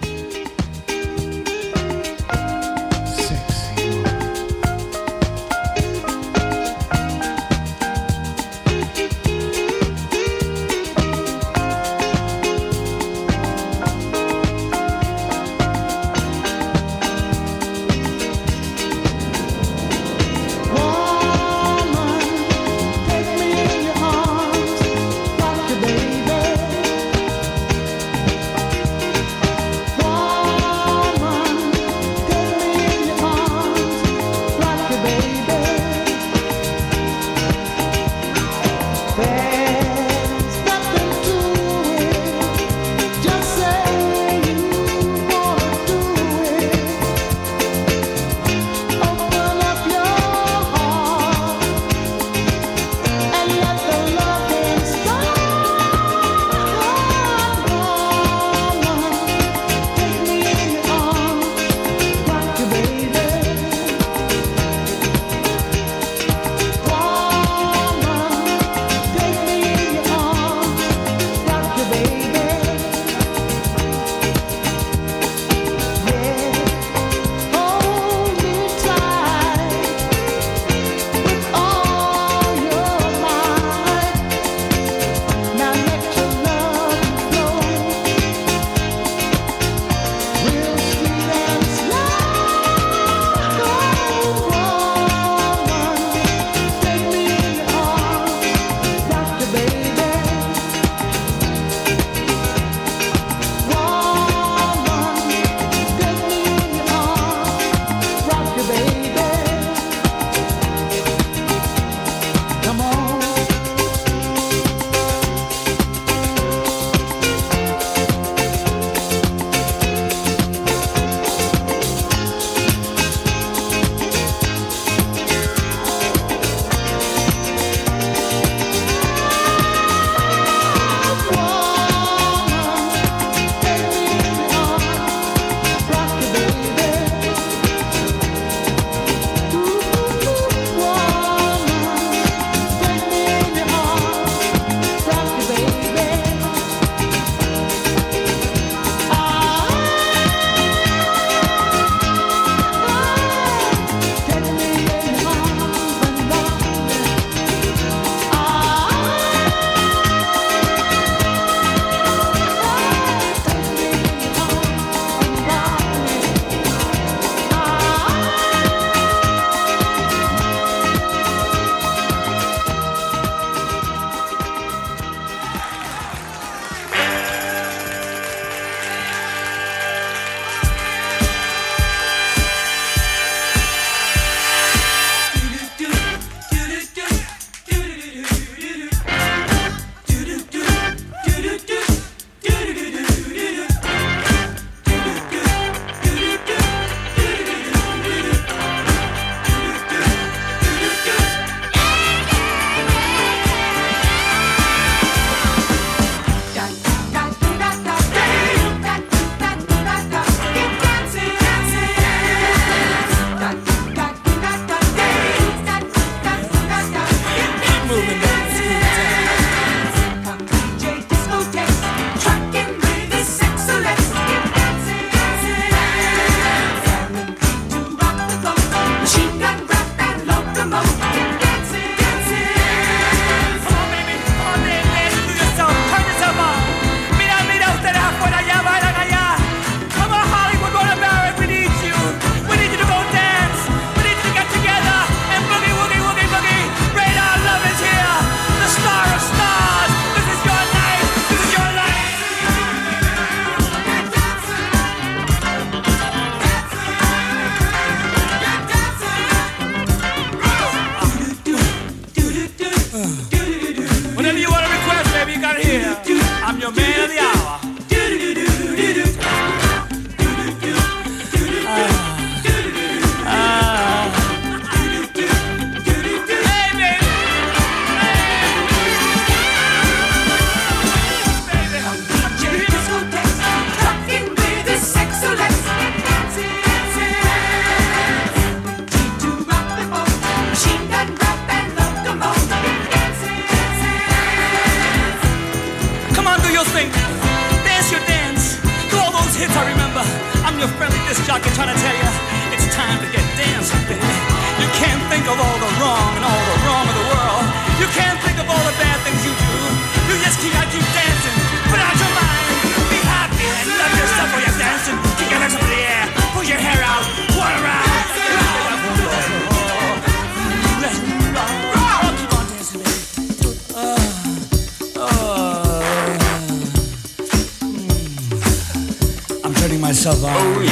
Love. Oh,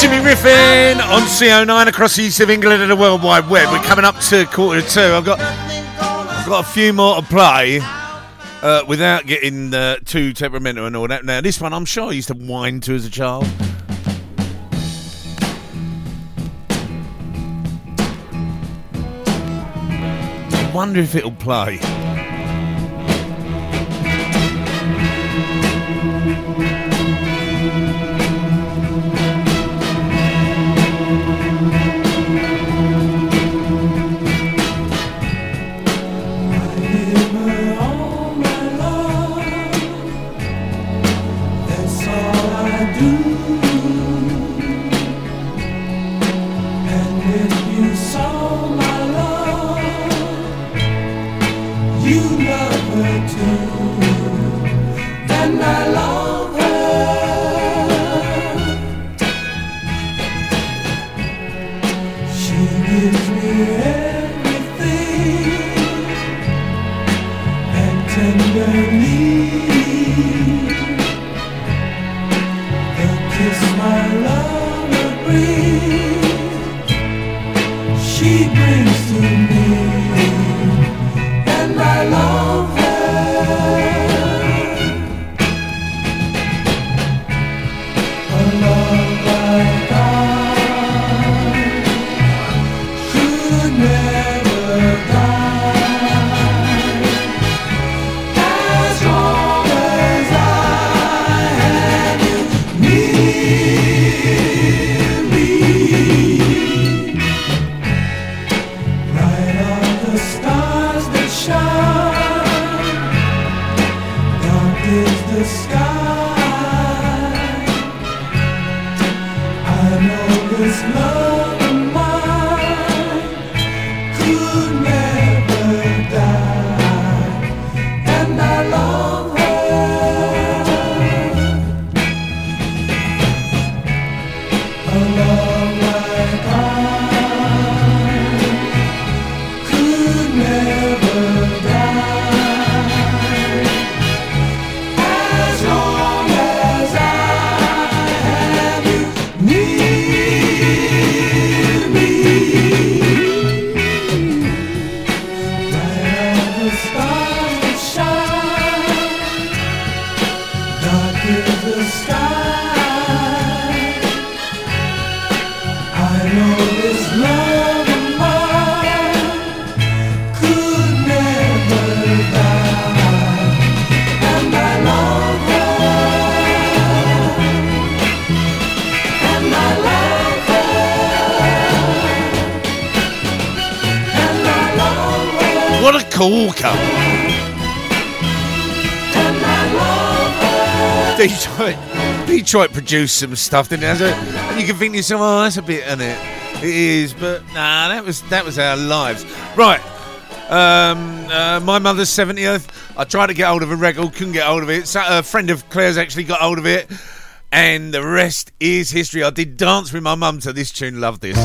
Jimmy Riffin on CO9 across the east of England and the World Wide Web. We're coming up to quarter to two. I've got, I've got a few more to play uh, without getting uh, too temperamental and all that. Now, this one I'm sure I used to whine to as a child. I wonder if it'll play. Detroit produced some stuff, didn't it? And you can think to yourself, oh, that's a bit in it. It is, but nah, that was that was our lives. Right. Um, uh, my mother's 70th. I tried to get hold of a record, couldn't get hold of it. So a friend of Claire's actually got hold of it. And the rest is history. I did dance with my mum to this tune. Love this.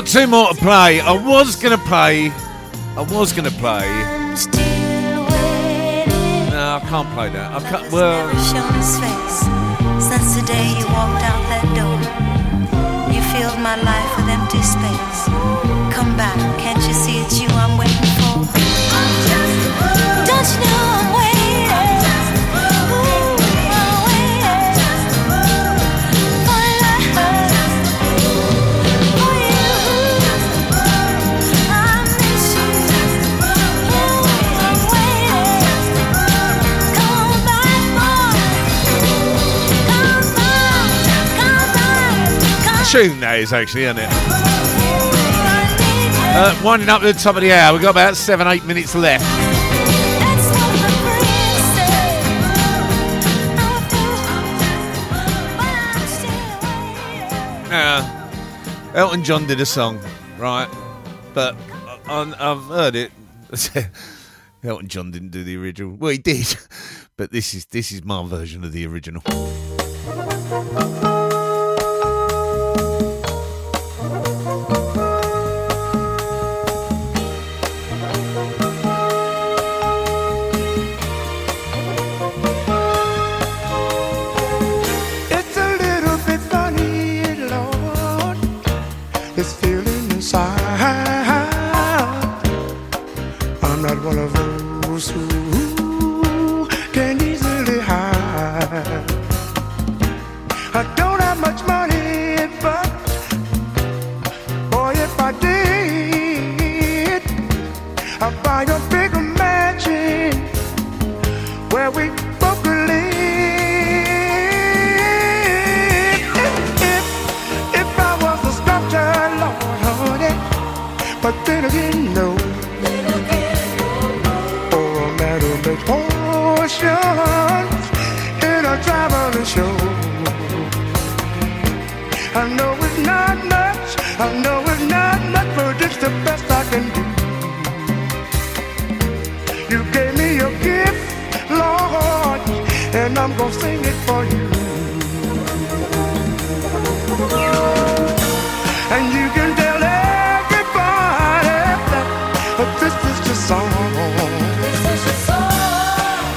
got two more to play. I was gonna play. I was gonna play. No, I can't play that. I can't. Well. Since the day you walked out that door, you filled my life tune that is, actually, isn't it? Uh, winding up to the top of the hour. We've got about seven, eight minutes left. Now, Elton John did a song, right? But I, I've heard it. <laughs> Elton John didn't do the original. Well, he did, <laughs> but this is this is my version of the original.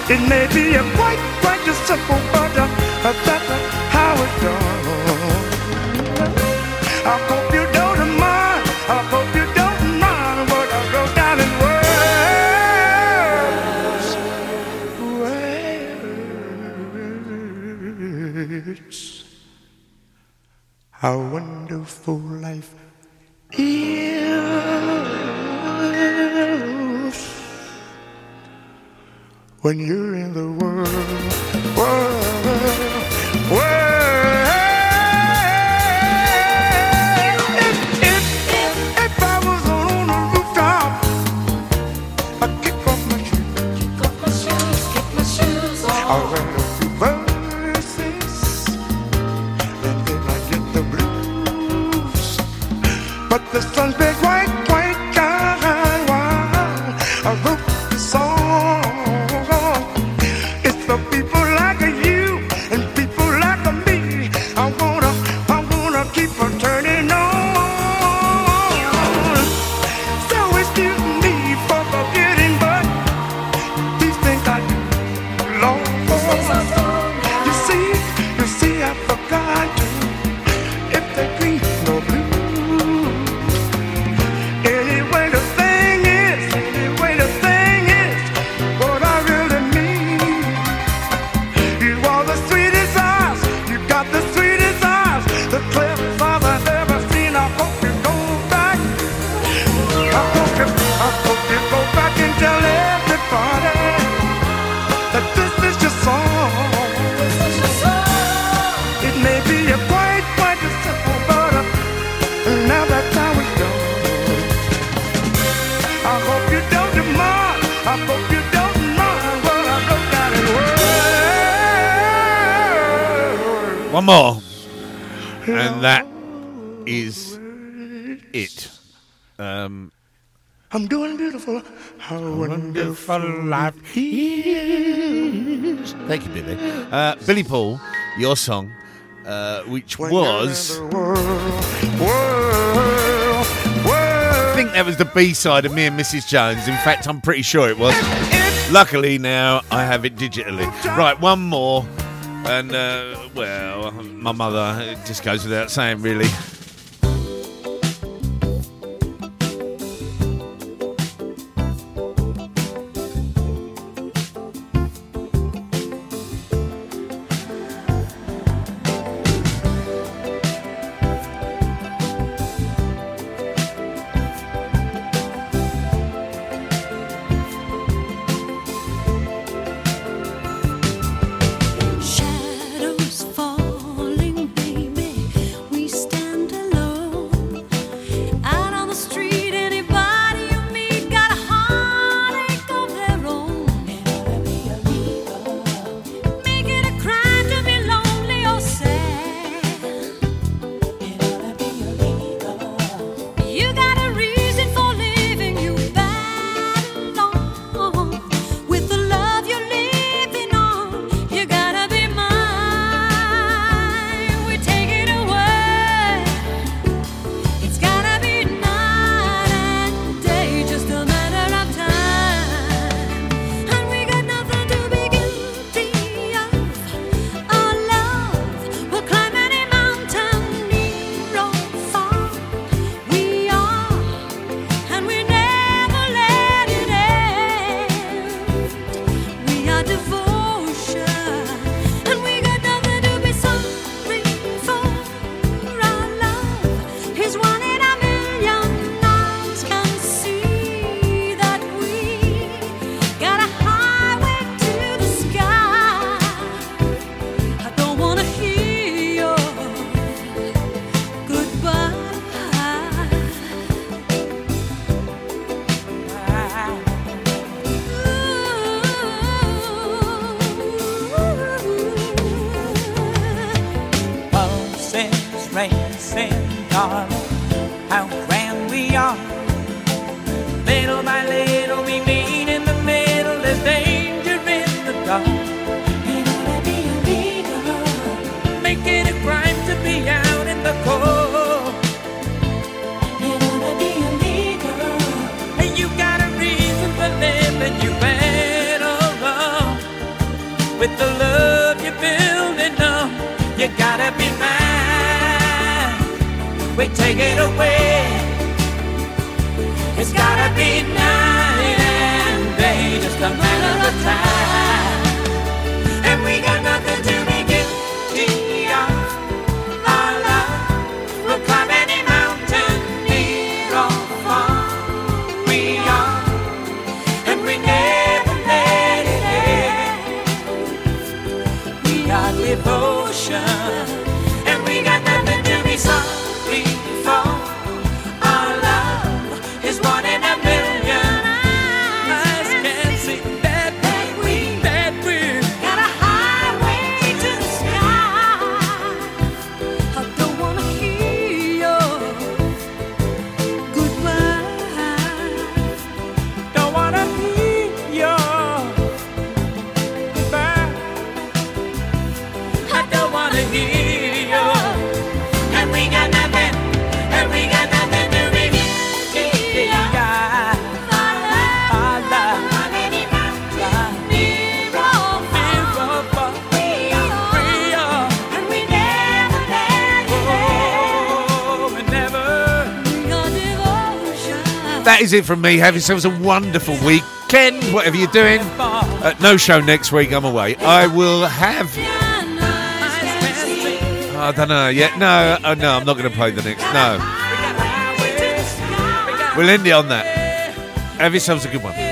It may be a quite, quite a simple wonder, but that's how it goes. I hope you don't mind. I hope you don't mind what I wrote down in words. Words. How wonderful life when you're in the world. your song, uh, which was. I think that was the B side of me and Mrs. Jones. In fact, I'm pretty sure it was. Luckily, now I have it digitally. Right, one more. And, uh, well, my mother, just goes without saying, really. is it from me. Have yourselves a wonderful weekend, whatever you're doing. Uh, no show next week, I'm away. I will have. I don't know yet. No, oh, no, I'm not going to play the next. No. We'll end it on that. Have yourselves a good one.